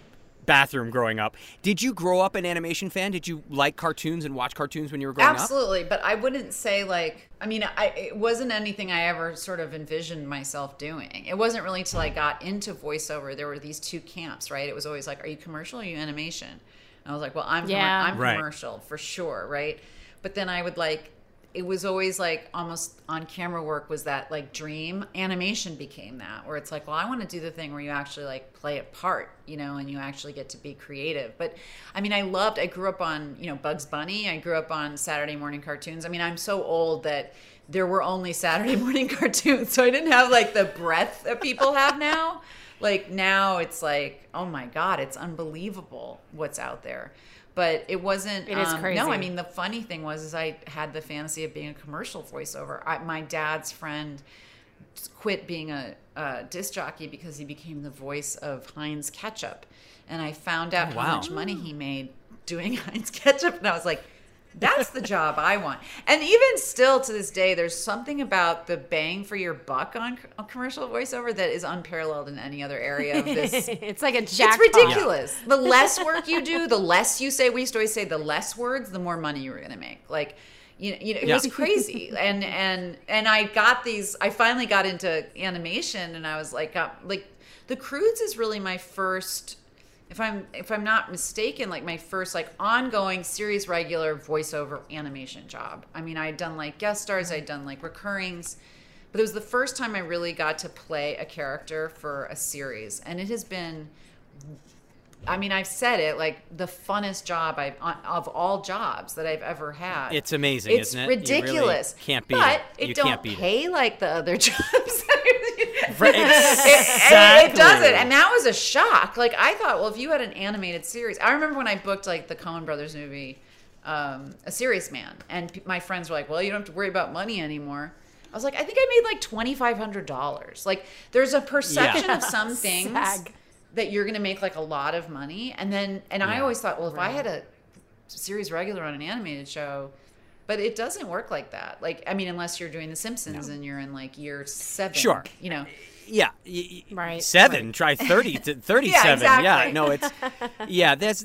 bathroom growing up, did you grow up an animation fan? Did you like cartoons and watch cartoons when you were growing up? Absolutely, but I wouldn't say like I mean, I it wasn't anything I ever sort of envisioned myself doing. It wasn't really till I got into voiceover there were these two camps, right? It was always like, are you commercial or are you animation? And I was like, well, I'm commer- Yeah. I'm Right. commercial for sure, right? But then I would like it was always like almost on camera work was that like dream animation became that where it's like well i want to do the thing where you actually like play a part you know and you actually get to be creative but i mean i loved i grew up on you know bugs bunny i grew up on saturday morning cartoons i mean i'm so old that there were only saturday morning cartoons so i didn't have like the breadth that people have now like now it's like oh my god it's unbelievable what's out there but it wasn't It is um, crazy. no i mean the funny thing was is i had the fantasy of being a commercial voiceover I, my dad's friend quit being a, a disc jockey because he became the voice of heinz ketchup and i found out Oh, wow. how much money he made doing heinz ketchup and i was like that's the job I want. And even still to this day, there's something about the bang for your buck on, on commercial voiceover that is unparalleled in any other area of this it's like a jackpot. it's ridiculous. The less work you do, the less you say. We used to always say the less words, the more money you were going to make. Like, you know, you know, it Yeah. was crazy. and and and I got these. I finally got into animation, and I was like, uh, like, the Croods is really my first. If I'm if I'm not mistaken, like my first like ongoing series regular voiceover animation job. I mean, I had done like guest stars, I'd done like recurrings, but it was the first time I really got to play a character for a series, and it has been I mean, I've said it like the funnest job I've of all jobs that I've ever had. It's amazing, It's isn't it? You really ridiculous. can't beat but it. it You don't can't beat it. pay like the other jobs. Right, It, it- it doesn't, and that was a shock. Like I thought, well, if you had an animated series, I remember when I booked like the Coen Brothers movie, um, A Serious Man, and my friends were like, "Well, you don't have to worry about money anymore." I was like, "I think I made like twenty five hundred dollars." Like, there's a perception of some things Sag. That you're going to make like a lot of money, and then and I always thought, well, if I had a series regular on an animated show. But it doesn't work like that. Like, I mean, unless you're doing The Simpsons and you're in like year seven. Sure. You know, Yeah, Right, Seven. Try thirty to thirty-seven. Yeah, yeah, no, it's yeah. That's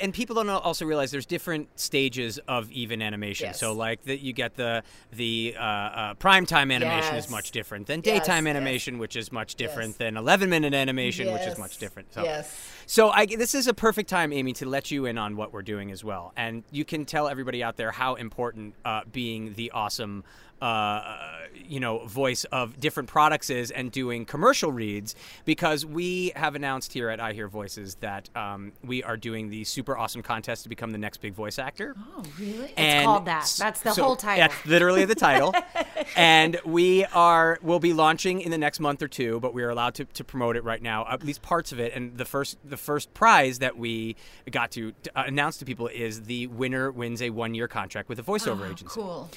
and people don't also realize there's different stages of even animation. Yes. So like that, you get the the uh, uh, primetime animation is much different than Yes, daytime yes. animation, which is much different Yes. than eleven-minute animation, which is much different. So. Yes. So I, this is a perfect time, Amy, to let you in on what we're doing as well, and you can tell everybody out there how important uh, being the awesome, uh, you know, voice of different products is, and doing commercial reads, because we have announced here at I Hear Voices that um, we are doing the super awesome contest to become the next big voice actor. Oh, really? And called that. That's the so whole title. That's literally the title. and we are will be launching in the next month or two, but we are allowed to, to promote it right now, at least parts of it. And the first the first prize that we got to, to uh, announce to people is the winner wins a one year contract with a voiceover agency. Cool.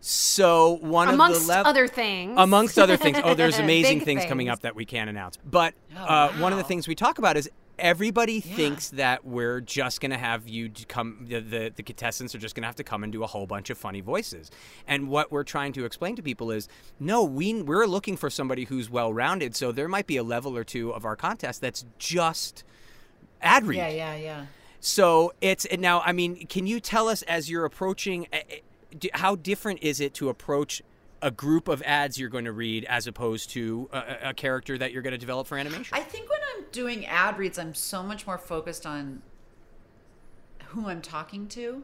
So one Amongst of the lev- other things. amongst other things. Oh, there's amazing Big things, coming up that we can't announce. But Oh, uh, one of the things we talk about is everybody thinks that we're just going to have you come. The, the the contestants are just going to have to come and do a whole bunch of funny voices. And what we're trying to explain to people is, no, we we're looking for somebody who's well rounded. So there might be a level or two of our contest that's just ad read. Yeah, yeah, yeah. So it's and now. I mean, can you tell us as you're approaching, d- how different is it to approach a group of ads you're going to read as opposed to a, a- a character that you're going to develop for animation? I think when I'm doing ad reads, I'm so much more focused on who I'm talking to.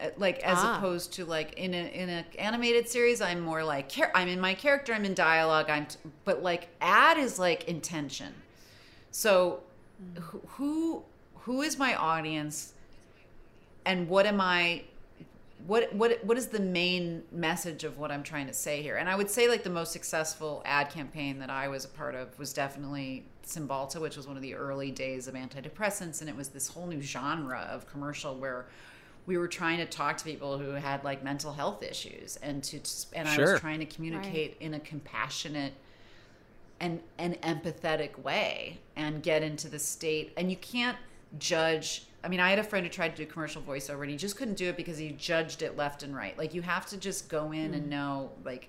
Uh, Like as Ah. opposed to like in a in a animated series, I'm more like I'm in my character, I'm in dialogue, I'm t- but like ad is like intention. So who- who who is my audience? And what am I what what what is the main message of what I'm trying to say here? And I would say like the most successful ad campaign that I was a part of was definitely Cymbalta, which was one of the early days of antidepressants, and it was this whole new genre of commercial where we were trying to talk to people who had like mental health issues and to and I was trying to communicate in a compassionate and an empathetic way and get into the state. And you can't judge i mean i had a friend who tried to do commercial voiceover and he just couldn't do it because he judged it left and right. Like you have to just go in and hmm. know like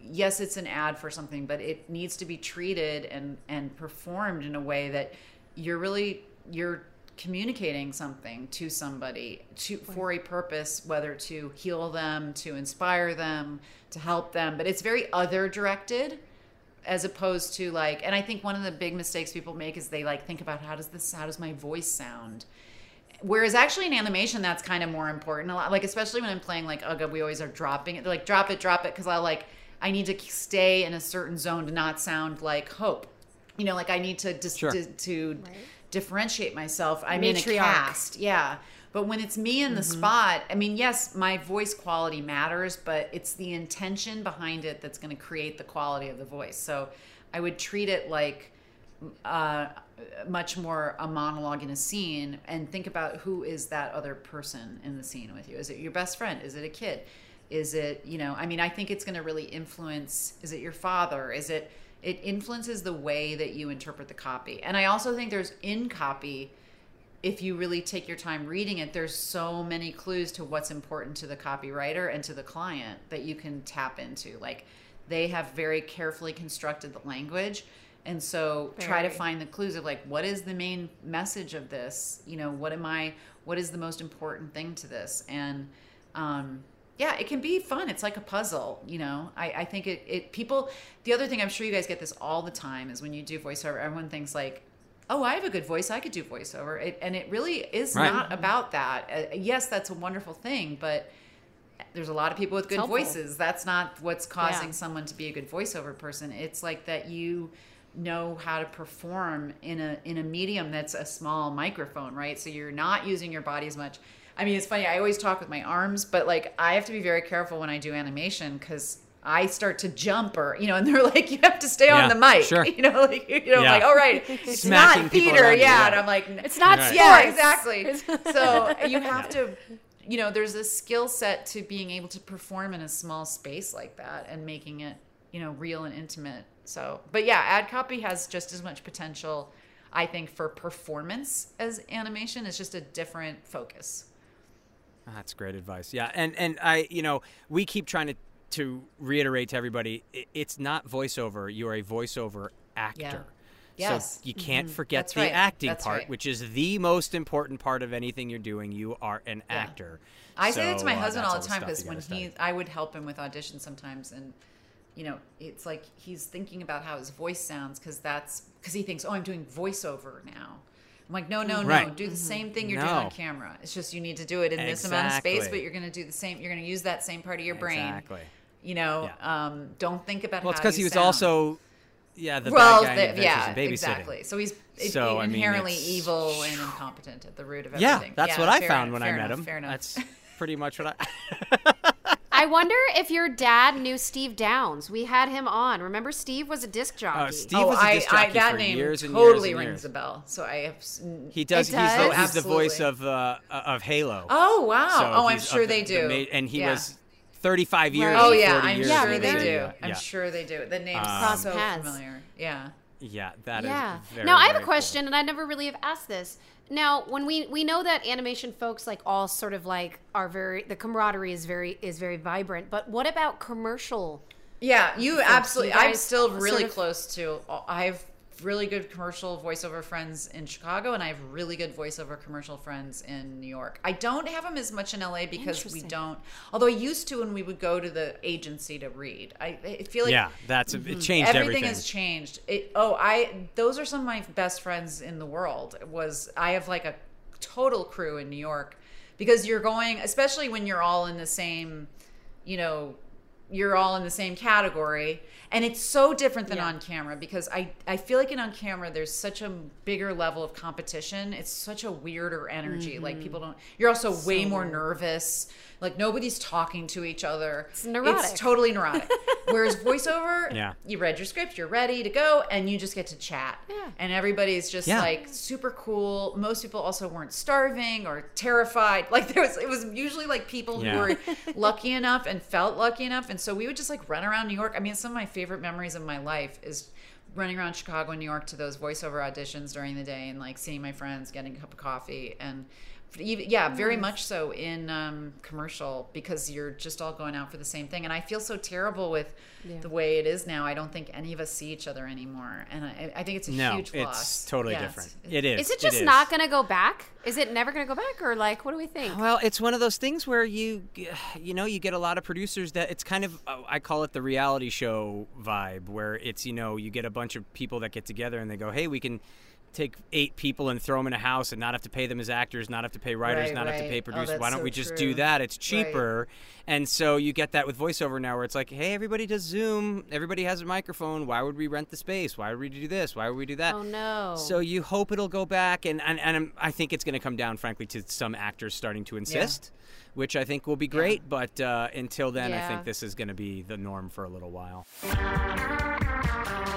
yes it's an ad for something but it needs to be treated and and performed in a way that you're really you're communicating something to somebody to for a purpose whether to heal them to inspire them to help them. But it's very other directed as opposed to like and i think one of the big mistakes people make is they like think about how does this how does my voice sound? Whereas actually in animation that's kind of more important. A lot like especially when i'm playing like oh god we always are dropping it they're like drop it drop it because i like i need to stay in a certain zone to not sound like hope. You know like i need to dis- Sure. to, to differentiate myself. I'm in a Matriarch. cast yeah but when it's me in the spot i mean yes my voice quality matters but it's the intention behind it that's going to create the quality of the voice so i would treat it like uh, much more a monologue in a scene and think about who is that other person in the scene with you. Is it your best friend? Is it a kid? Is it, you know, I mean, I think it's going to really influence. Is it your father? Is it, it influences the way that you interpret the copy. And I also think there's in copy, if you really take your time reading it, there's so many clues to what's important to the copywriter and to the client that you can tap into. Like they have very carefully constructed the language. And so try to find the clues of like what is the main message of this? You know, what am I what is the most important thing to this? And um yeah, it can be fun. It's like a puzzle, you know. I, I think it, it people the other thing I'm sure you guys get this all the time is when you do voiceover, everyone thinks like, oh, I have a good voice. I could do voiceover. It, and it really is Right. not about that. Uh, yes, that's a wonderful thing, but there's a lot of people with good voices. That's not what's causing Yeah. someone to be a good voiceover person. It's like that you know how to perform in a in a medium that's a small microphone, right? So you're not using your body as much. I mean, it's funny. I always talk with my arms, but like I have to be very careful when I do animation because I start to jump or you know, and they're like, you have to stay Yeah, on the mic, sure. you know, like you know, Yeah. like all right, it's Smacking not people theater, around you, yeah. yeah. And I'm like, It's not Right. yeah, exactly. so you have to, you know, there's a skill set to being able to perform in a small space like that and making it, you know, real and intimate. So, but yeah, ad copy has just as much potential, I think, for performance as animation. It's just a different focus. That's great advice. Yeah, and and I, you know, we keep trying to to reiterate to everybody, it's not voiceover. You are a voiceover actor. Yes. So you can't forget That's the right. acting That's part, right. which is the most important part of anything you're doing. You are an Yeah. actor. I say that to my uh, husband all the time because when gotta he, study. I would help him with auditions sometimes, and you know, it's like he's thinking about how his voice sounds because that's because he thinks, oh, I'm doing voiceover now. I'm like, no, no, no, do the same thing you're doing on camera. It's just you need to do it in this amount of space, but you're going to do the same. You're going to use that same part of your brain. Exactly. You know, Yeah. um, don't think about Well, it's because he was sound. also, yeah, the well, bad guy the- yeah, Babysitting. exactly. So he's it- So, I mean, inherently evil and incompetent at the root of everything. Yeah, everything. that's what I fair found enough, when I met enough, him. Fair enough. That's pretty much what I. I wonder if your dad knew Steve Downes. We had him on. Remember, Steve was a disc jockey. Uh, Steve oh, was a I, disc I, jockey that for name years and totally years and rings years. a bell. So I have. He does. It He's, the, he's the voice of uh, of Halo. Oh wow! So oh, I'm sure of they the- the do. ma- and he Yeah. was 35 years. Right. Oh yeah, 40 I'm years sure of they do. that. I'm sure they do. The name's um, Cross so paths. familiar. Yeah. Yeah, that is. yeah. very, now I have a very question, and I never really have asked this. Now, when we we know that animation folks like all sort of like are very the camaraderie is very is very vibrant, but what about commercial? Yeah, you absolutely. you I'm guys still sort really of- close to. I have really good commercial voiceover friends in Chicago, and I have really good voiceover commercial friends in New York. I don't have them as much in LA because we don't. Although I used to when we would go to the agency to read. I, I feel like Yeah, that's it mm-hmm. changed everything, everything. has changed. It, oh, I those are some of my best friends in the world. Was I have like a total crew in New York because you're going, especially when you're all in the same, you know, you're all in the same category, and it's so different than on camera because I I feel like in on camera there's such a bigger level of competition. It's such a weirder energy. Like people don't. You're also mm-hmm. way more nervous. Like nobody's talking to each other. It's neurotic. It's totally neurotic. Whereas voiceover, Yeah. you read your script, you're ready to go, and you just get to chat. Yeah. And everybody's just Yeah. like super cool. Most people also weren't starving or terrified. Like there was, it was usually like people who were lucky enough and felt lucky enough. And so we would just like run around New York. I mean, some of my favorite memories of my life is running around Chicago and New York to those voiceover auditions during the day and like seeing my friends, getting a cup of coffee and yeah very much so in um, commercial because you're just all going out for the same thing and i feel so terrible with the way it is now i don't think any of us see each other anymore and i, I think it's a no, huge it's loss totally Yeah, different. it's- It is. Is it just not going to go back? Is it never going to go back, or like what do we think? Well, it's one of those things where you, you know, you get a lot of producers that it's kind of, uh, I call it the reality show vibe, where it's, you know, you get a bunch of people that get together and they go, hey, we can take eight people and throw them in a house and not have to pay them as actors, not have to pay writers, Right, not have to pay Oh, producers. that's Why don't so we just true. do that? It's Right. cheaper. And so you get that with voiceover now where it's like, hey, everybody does Zoom. Everybody has a microphone. Why would we rent the space? Why would we do this? Why would we do that? Oh, no. So you hope it'll go back. And, and, and I'm- think it's going to come down, frankly, to some actors starting to insist. Which I think will be great, but uh, until then, I think this is going to be the norm for a little while.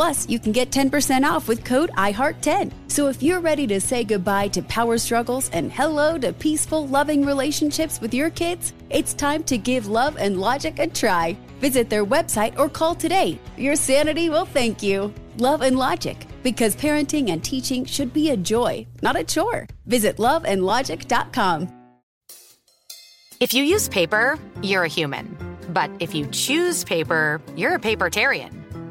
Plus, you can get 10% off with code IHEART10. So if you're ready to say goodbye to power struggles and hello to peaceful, loving relationships with your kids, it's time to give Love and Logic a try. Visit their website or call today. Your sanity will thank you. Love and Logic, because parenting and teaching should be a joy, not a chore. Visit loveandlogic.com. If you use paper, you're a human. But if you choose paper, you're a papertarian.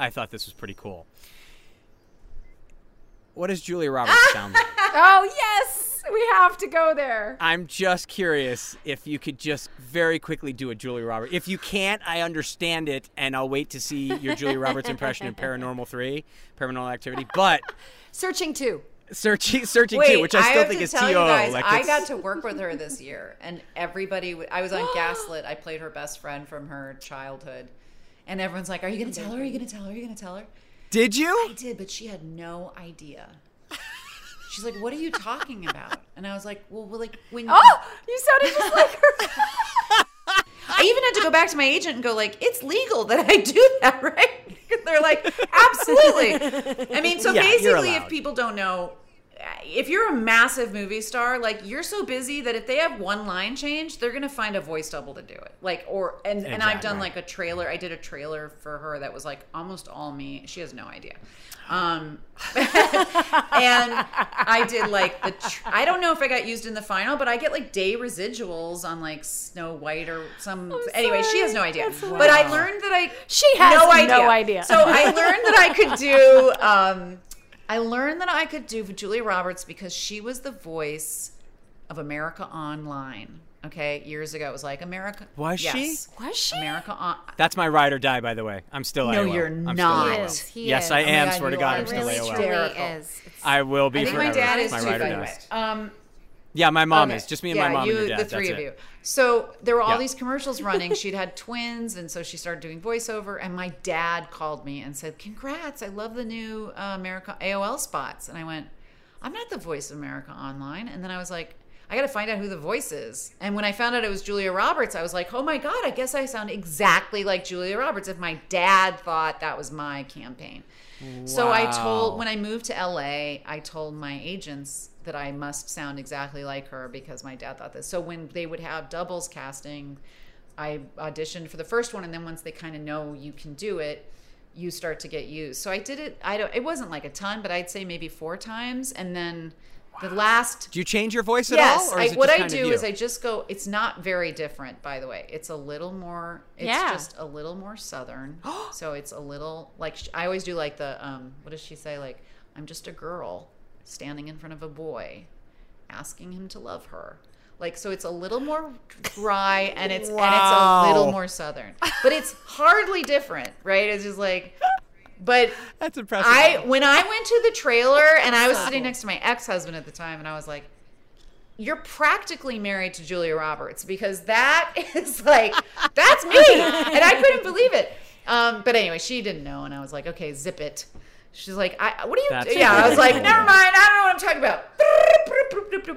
I thought this was pretty cool. What does Julia Roberts ah! sound like? Oh yes, we have to go there. I'm just curious if you could just very quickly do a Julia Roberts. If you can't, I understand it, and I'll wait to see your Julia Roberts impression in Paranormal Three, Paranormal Activity. But Searching two. searching, searching Wait, too, which I still have think to is tell to. you guys, like I got to work with her this year, and everybody. w- I was on Gaslit. I played her best friend from her childhood, and everyone's like, "Are you going to tell her? Are you going to tell her? Are you going to tell her?" Did you? I did, but she had no idea. She's like, "What are you talking about?" And I was like, "Well, well like when." Oh, you sounded just like her. I even had to go back to my agent and go like, "It's legal that I do that, right?" They're like, "Absolutely." I mean, so Yeah, basically, if people don't know, if you're a massive movie star, like you're so busy that if they have one line change, they're gonna find a voice double to do it. Like, or and and I've done like a trailer. I did a trailer for her that was like almost all me. She has no idea. Um, and I did like the. Tr- I don't know if I got used in the final, but I get like day residuals on like Snow White or some. anyway, she has no idea. But I learned that I. She has no idea. no idea. idea. So I learned that I could do. Um, I learned that I could do Julia Roberts because she was the voice of America Online. Okay, years ago it was like America. Was she? Yes. Was she? America on. That's my ride or die, by the way. I'm still AOL. No, AOL. you're I'm not. Still He is, he yes, is. I Oh am. God, swear to God, I'm still really, AOL. truly is. It's- I will be I think forever. my dad is my too, ride by or the die. way. Um, Yeah, my mom Okay. is. Just me and yeah, my mom you, and your dad. the three That's of it. you. So there were all Yeah. these commercials running. She'd had twins, and so she started doing voiceover. And my dad called me and said, "Congrats! I love the new uh, America AOL spots." And I went, "I'm not the voice of America Online." And then I was like. I got to find out who the voice is. And when I found out it was Julia Roberts, I was like, oh my God, I guess I sound exactly like Julia Roberts if my dad thought that was my campaign. So I told, when I moved to LA, I told my agents that I must sound exactly like her because my dad thought this. So when they would have doubles casting, I auditioned for the first one, and then once they kind of know you can do it, you start to get used. So I did it. I don't. It wasn't like a ton, but I'd say maybe four times, and then the last Do you change your voice at yes, all? Or I, what I do is I just go. It's not very different, by the way. It's a little more. It's Yeah. just a little more southern. so it's a little like I always do. Like the um, what does she say? Like I'm just a girl standing in front of a boy, asking him to love her. Like so, it's a little more dry and it's and it's a little more southern, but it's hardly different, right? It's just like, but That's impressive. I when I went to the trailer and I was sitting next to my ex husband at the time, and I was like, "You're practically married to Julia Roberts because that is like that's me," and I couldn't believe it. Um, but anyway, she didn't know, and I was like, "Okay, zip it." She's like, I, "What are you?" That's yeah, I was like, "Never mind, I don't know what I'm talking about."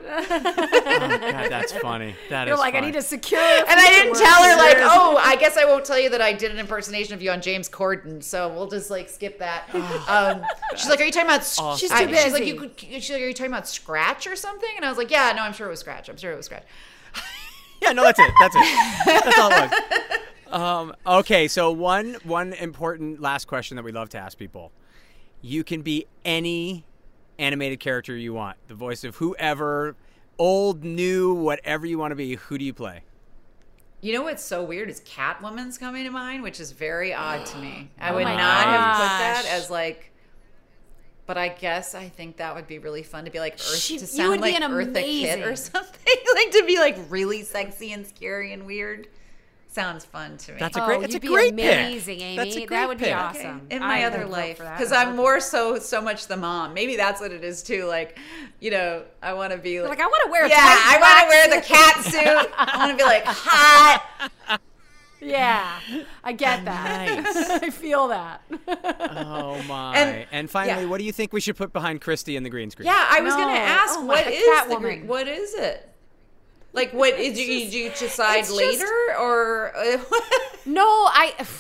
Oh, God, that's funny. That is You're like, I need to secure. And I didn't tell her like, oh, I guess I won't tell you that I did an impersonation of you on James Corden, so we'll just like skip that. Um, she's like, are you talking about? Awesome. She's I- too She's like, busy. you could. She's like, are you talking about Scratch or something? And I was like, yeah, no, I'm sure it was Scratch. I'm sure it was Scratch. Yeah, no, that's it. That's it. That's all it was. Um, okay, so one one important last question that we love to ask people: You can be any animated character you want, the voice of whoever, old, new, whatever you want to be. Who do you play? You know what's so weird is Catwoman's coming to mind, which is very odd to me. I Oh would my not have put that as like. But I guess I think that would be really fun to be like Earth She- to you sound would be like an Eartha Kitt or something. like to be like really sexy and scary and weird. Sounds fun to me. That's a Oh, great. It's a you'd be great pick. amazing, Amy. That's a That great would be pick. awesome. in my would other life because I would I'm more so so much the mom. Maybe that's what it is too. Like, you know, I want to be like, Like, I want to wear a yeah, I want to wear the cat suit. I want to be like hot. Yeah, I get that. Nice. I feel that. Oh my! And- And, finally, yeah. what do you think we should put behind Christy in the green screen? Yeah, I was No. gonna ask Oh, what like the green, what is it? Like what did you, did you decide it's just- later or uh, No, I.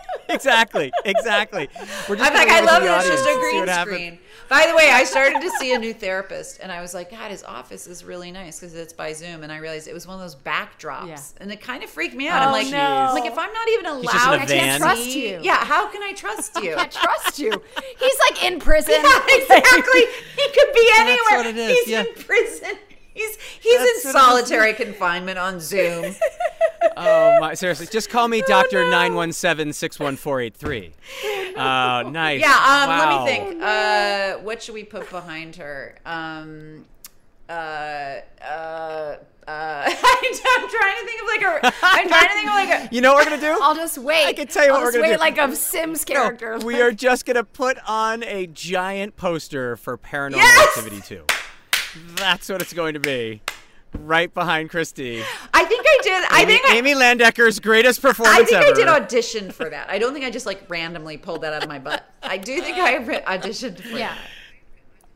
exactly, exactly. We're just I'm like I love to it. It's just a green screen. By the way, I started to see a new therapist, and I was like, God, his office is really nice because it's by Zoom. And I realized it was one of those backdrops, Yeah. and it kind of freaked me out. I'm Oh, like, no. I'm like if I'm not even He's just in allowed a to van. Trust you. yeah, how can I trust you? I can't trust you. He's like in prison. Yeah, exactly. He could be anywhere. That's anywhere. what it is, He's yeah. in prison. He's he's That's in what solitary confinement on Zoom. Oh my! Seriously, just call me Doctor Nine One Seven Six One Four Eight Three. Oh, nice. Yeah, um, Wow. let me think. Uh, what should we put behind her? Um, uh, uh, uh, I'm trying to think of like a. I'm trying to think of like a. You know what we're gonna do? I'll just wait. I can tell you what I'll we're gonna wait do. like a Sims character. No, we are just gonna put on a giant poster for Paranormal Yes! Activity Two. That's what it's going to be, right behind Christy. I think I did. I Amy, think I. Amy Landecker's greatest performance I think ever. I did audition for that. I don't think I just like randomly pulled that out of my butt. I do think I re- auditioned for Yeah. that.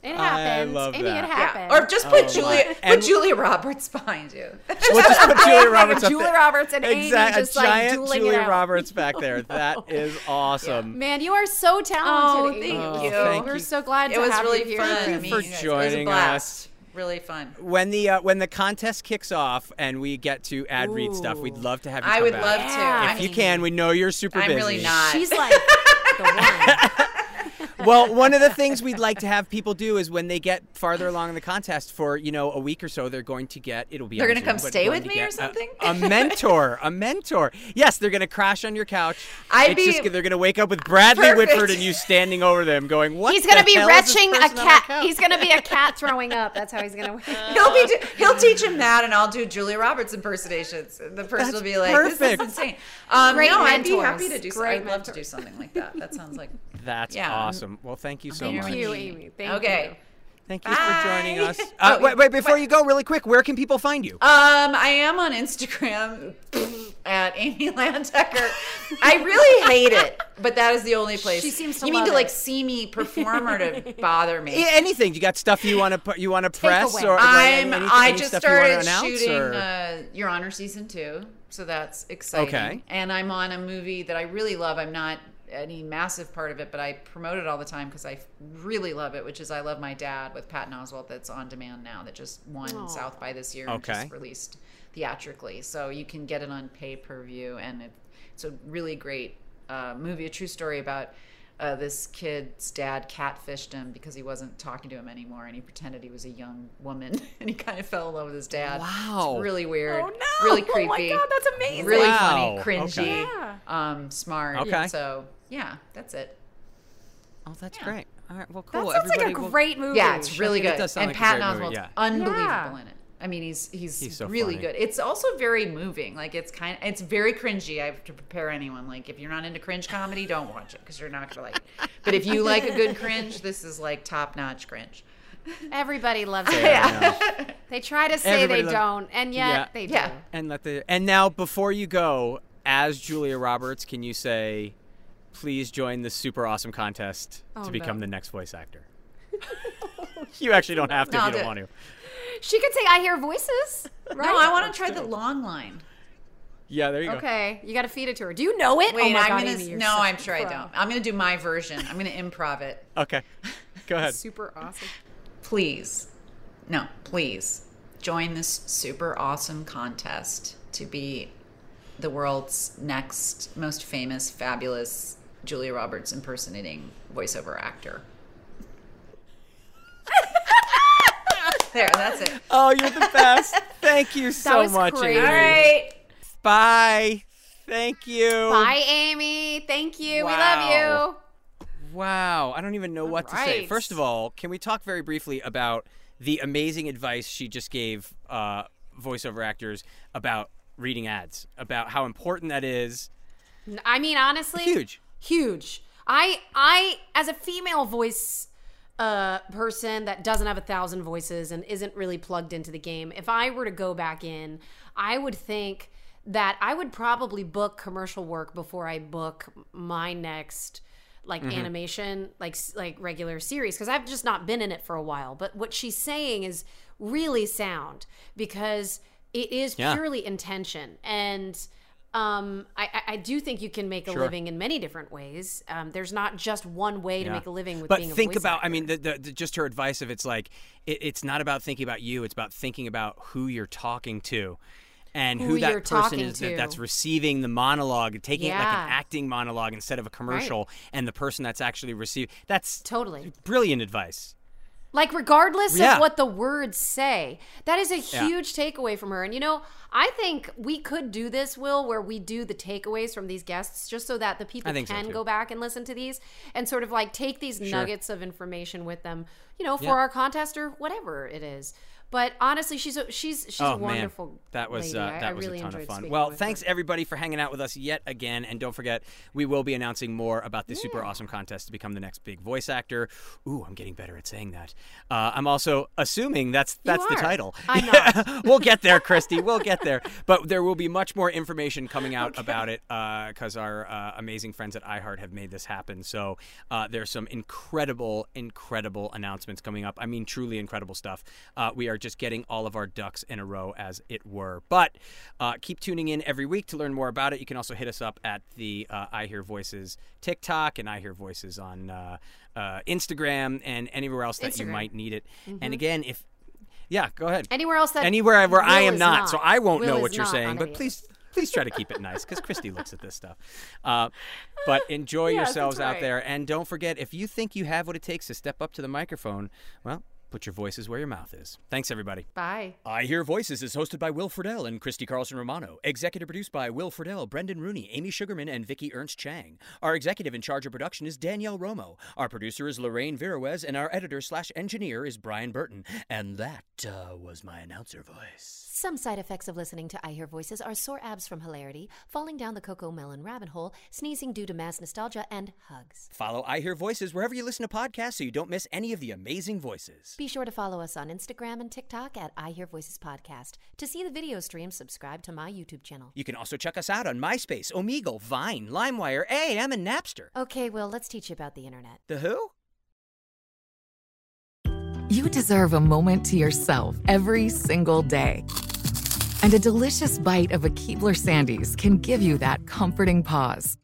It I happens. love Amy, that. it Yeah, happens. Or just put Oh, Julia, my. put And- Julia Roberts behind you. We'll just put Julia Roberts up Julia. Roberts and Amy just, a like, giant dueling it Julia out. Roberts back there. That is awesome. Man, you are so talented. Oh, talented. thank Amy. you. thank We're you. so glad It to was have really you here. fun. Thank you meeting for guys. It was a joining blast. Really fun. When the uh, when the contest kicks off and we get to ad read stuff, we'd love to have you. I come would back. love Yeah. to. I If you can, we know you're super I'm busy. really not. She's like the one. well, one of the things we'd like to have people do is when they get farther along in the contest for you know a week or so, they're going to get it'll be They're gonna come Zoom, but stay with me or get a- something? A, mentor, a mentor. Yes, they're going to crash on your couch. I'd It's be- just, they're going to wake up with Bradley Perfect. Whitford and you standing over them, going, "What?" He's gonna the be hell retching a person on our cat. He's gonna be a cat throwing up. That's how he's gonna. He'll be he'll teach him that, and I'll do Julia Roberts impersonations. And the person will be like, perfect. "This is insane." Um, Great no, I'd be happy to do. So. I'd love to do something like that. That sounds like. That's Yeah. awesome. Well, thank you so here much. Thank you, you- Amy. Thank okay. you. Thank you for joining us. Uh, Oh, wait, wait, before wait. you go, really quick, where can people find you? Um, I am on Instagram at Amy Landecker. I really hate it, but that is the only place. She seems to You mean love to like see me perform or to bother me? Yeah, anything. You got stuff you want to put, you want to press, away. or like, I'm. any, I just stuff you wanna started shooting uh, Your Honor season two, so that's exciting. Okay. And I'm on a movie that I really love. I'm not any massive part of it, but I promote it all the time because I really love it. Which is I Love My Dad with Patton Oswalt. That's on demand now. That just won South by this year. and Okay. just released theatrically, so you can get it on pay per view, and it, it's a really great uh, movie. A true story about. Uh, this kid's dad catfished him because he wasn't talking to him anymore, and he pretended he was a young woman, and he kind of fell in love with his dad. Wow. it's really weird. Oh, no. really Oh, my creepy. God, that's amazing. Really Wow. funny, cringy, Okay. Yeah. um, smart. Okay. So yeah, that's it. Oh, that's Yeah. great. All right, well, cool. That cool. sounds like a will- great movie. Yeah, it's really mean, it good. does sound and like a Patton great Oswalt's yeah. unbelievable Yeah. in it. I mean, he's he's, He's so really funny. good. It's also very moving. Like it's kind of it's very cringy. I have to prepare anyone. Like if you're not into cringe comedy, don't watch it because you're not gonna like. it. But if you like a good cringe, this is like top notch cringe. Everybody loves it. Yeah. They try to say Everybody they loves- don't, and yet Yeah. they do. Yeah. and let the and now before you go, as Julia Roberts, can you say, please join the super awesome contest Oh, to become no. the next voice actor? you actually don't have to No, if you don't do want to. She could say, "I hear voices." Right? No, I want to try the long line. Yeah, there you go. Okay, you got to feed it to her. Do you know it? Wait, oh my I'm God, gonna. Amy, no, such I'm a sure I don't. I'm gonna do my version. I'm gonna improv it. Okay, go ahead. Super awesome. please, no, please join this super awesome contest to be the world's next most famous, fabulous Julia Roberts impersonating voiceover actor. there, that's it. Oh, you're the best. Thank you so was much, crazy. Amy. All right. Bye. Thank you. Bye, Amy. Thank you. Wow. We love you. Wow, I don't even know what to say. First of all, can we talk very briefly about the amazing advice she just gave uh, voiceover actors about reading ads, about how important that is? I mean, honestly, Huge. huge. I, I, as a female voice uh, person that doesn't have a thousand voices and isn't really plugged into the game, if I were to go back in, I would think that I would probably book commercial work before I book my next like Mm-hmm. animation like like regular series because I've just not been in it for a while. But what she's saying is really sound because it is Yeah. purely intention and um, I, I- do think you can make a Sure. living in many different ways. Um, there's not just one way to make a living with but being a think about i mean the, the, the, just her advice of it's like it, it's not about thinking about you it's about thinking about who you're talking to and who, Who that person is that, that's receiving the monologue taking it like an acting monologue instead of a commercial and the person that's actually received. that's Totally. brilliant advice Like, regardless Yeah. of what the words say, that is a huge takeaway from her. And, you know, I think we could do this, Will, where we do the takeaways from these guests just so that the people think so, can go back and listen to these and sort of like take these Sure. nuggets of information with them, you know, for Yeah. our contest or whatever it is. But honestly, she's a, she's she's a oh wonderful. man, that was uh, I- that I was really a ton of fun. Well, thanks her. everybody for hanging out with us yet again, and don't forget we will be announcing more about the super awesome contest to become the next big voice actor. Ooh, I'm getting better at saying that. Uh, I'm also assuming that's that's the title. I'm Yeah, we'll get there, Christy. We'll get there, but there will be much more information coming out about it because our uh, amazing friends at iHeart have made this happen. So uh, there's some incredible, incredible announcements coming up. I mean, truly incredible stuff. Uh, we are just getting all of our ducks in a row, as it were. But uh, keep tuning in every week to learn more about it. You can also hit us up at the uh, I Hear Voices TikTok and I Hear Voices on uh, uh, Instagram and anywhere else that you might need it. And again, if yeah, go ahead. Anywhere else that anywhere where I am not, not. so I won't Will know what you're saying. But please, please try to keep it nice because Christy looks at this stuff. Uh, but enjoy Yes, yourselves that's out there, and don't forget if you think you have what it takes to step up to the microphone, well, put your voices where your mouth is. Thanks, everybody. Bye. I Hear Voices is hosted by Will Friedle and Christy Carlson Romano. Executive produced by Will Friedle, Brendan Rooney, Amy Sugarman, and Vicky Ernst Chang. Our executive in charge of production is Danielle Romo. Our producer is Lorraine Viruez, and our editor slash engineer is Brian Burton. And that uh, was my announcer voice. Some side effects of listening to I Hear Voices are sore abs from hilarity, falling down the CoComelon rabbit hole, sneezing due to mass nostalgia, and hugs. Follow I Hear Voices wherever you listen to podcasts so you don't miss any of the amazing voices. Be sure to follow us on Instagram and TikTok at I Hear Voices Podcast. To see the video stream, subscribe to my YouTube channel. You can also check us out on MySpace, Omegle, Vine, LimeWire, AAM, and Napster. Okay, Will, let's teach you about the internet. The who? You deserve a moment to yourself every single day. And a delicious bite of a Keebler Sandies can give you that comforting pause.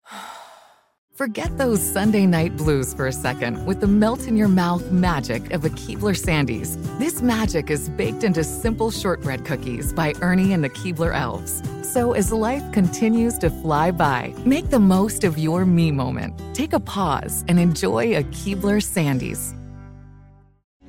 Forget those Sunday night blues for a second with the melt in your mouth magic of a Keebler Sandies. This magic is baked into simple shortbread cookies by Ernie and the Keebler Elves. So as life continues to fly by, make the most of your me moment. Take a pause and enjoy a Keebler Sandies.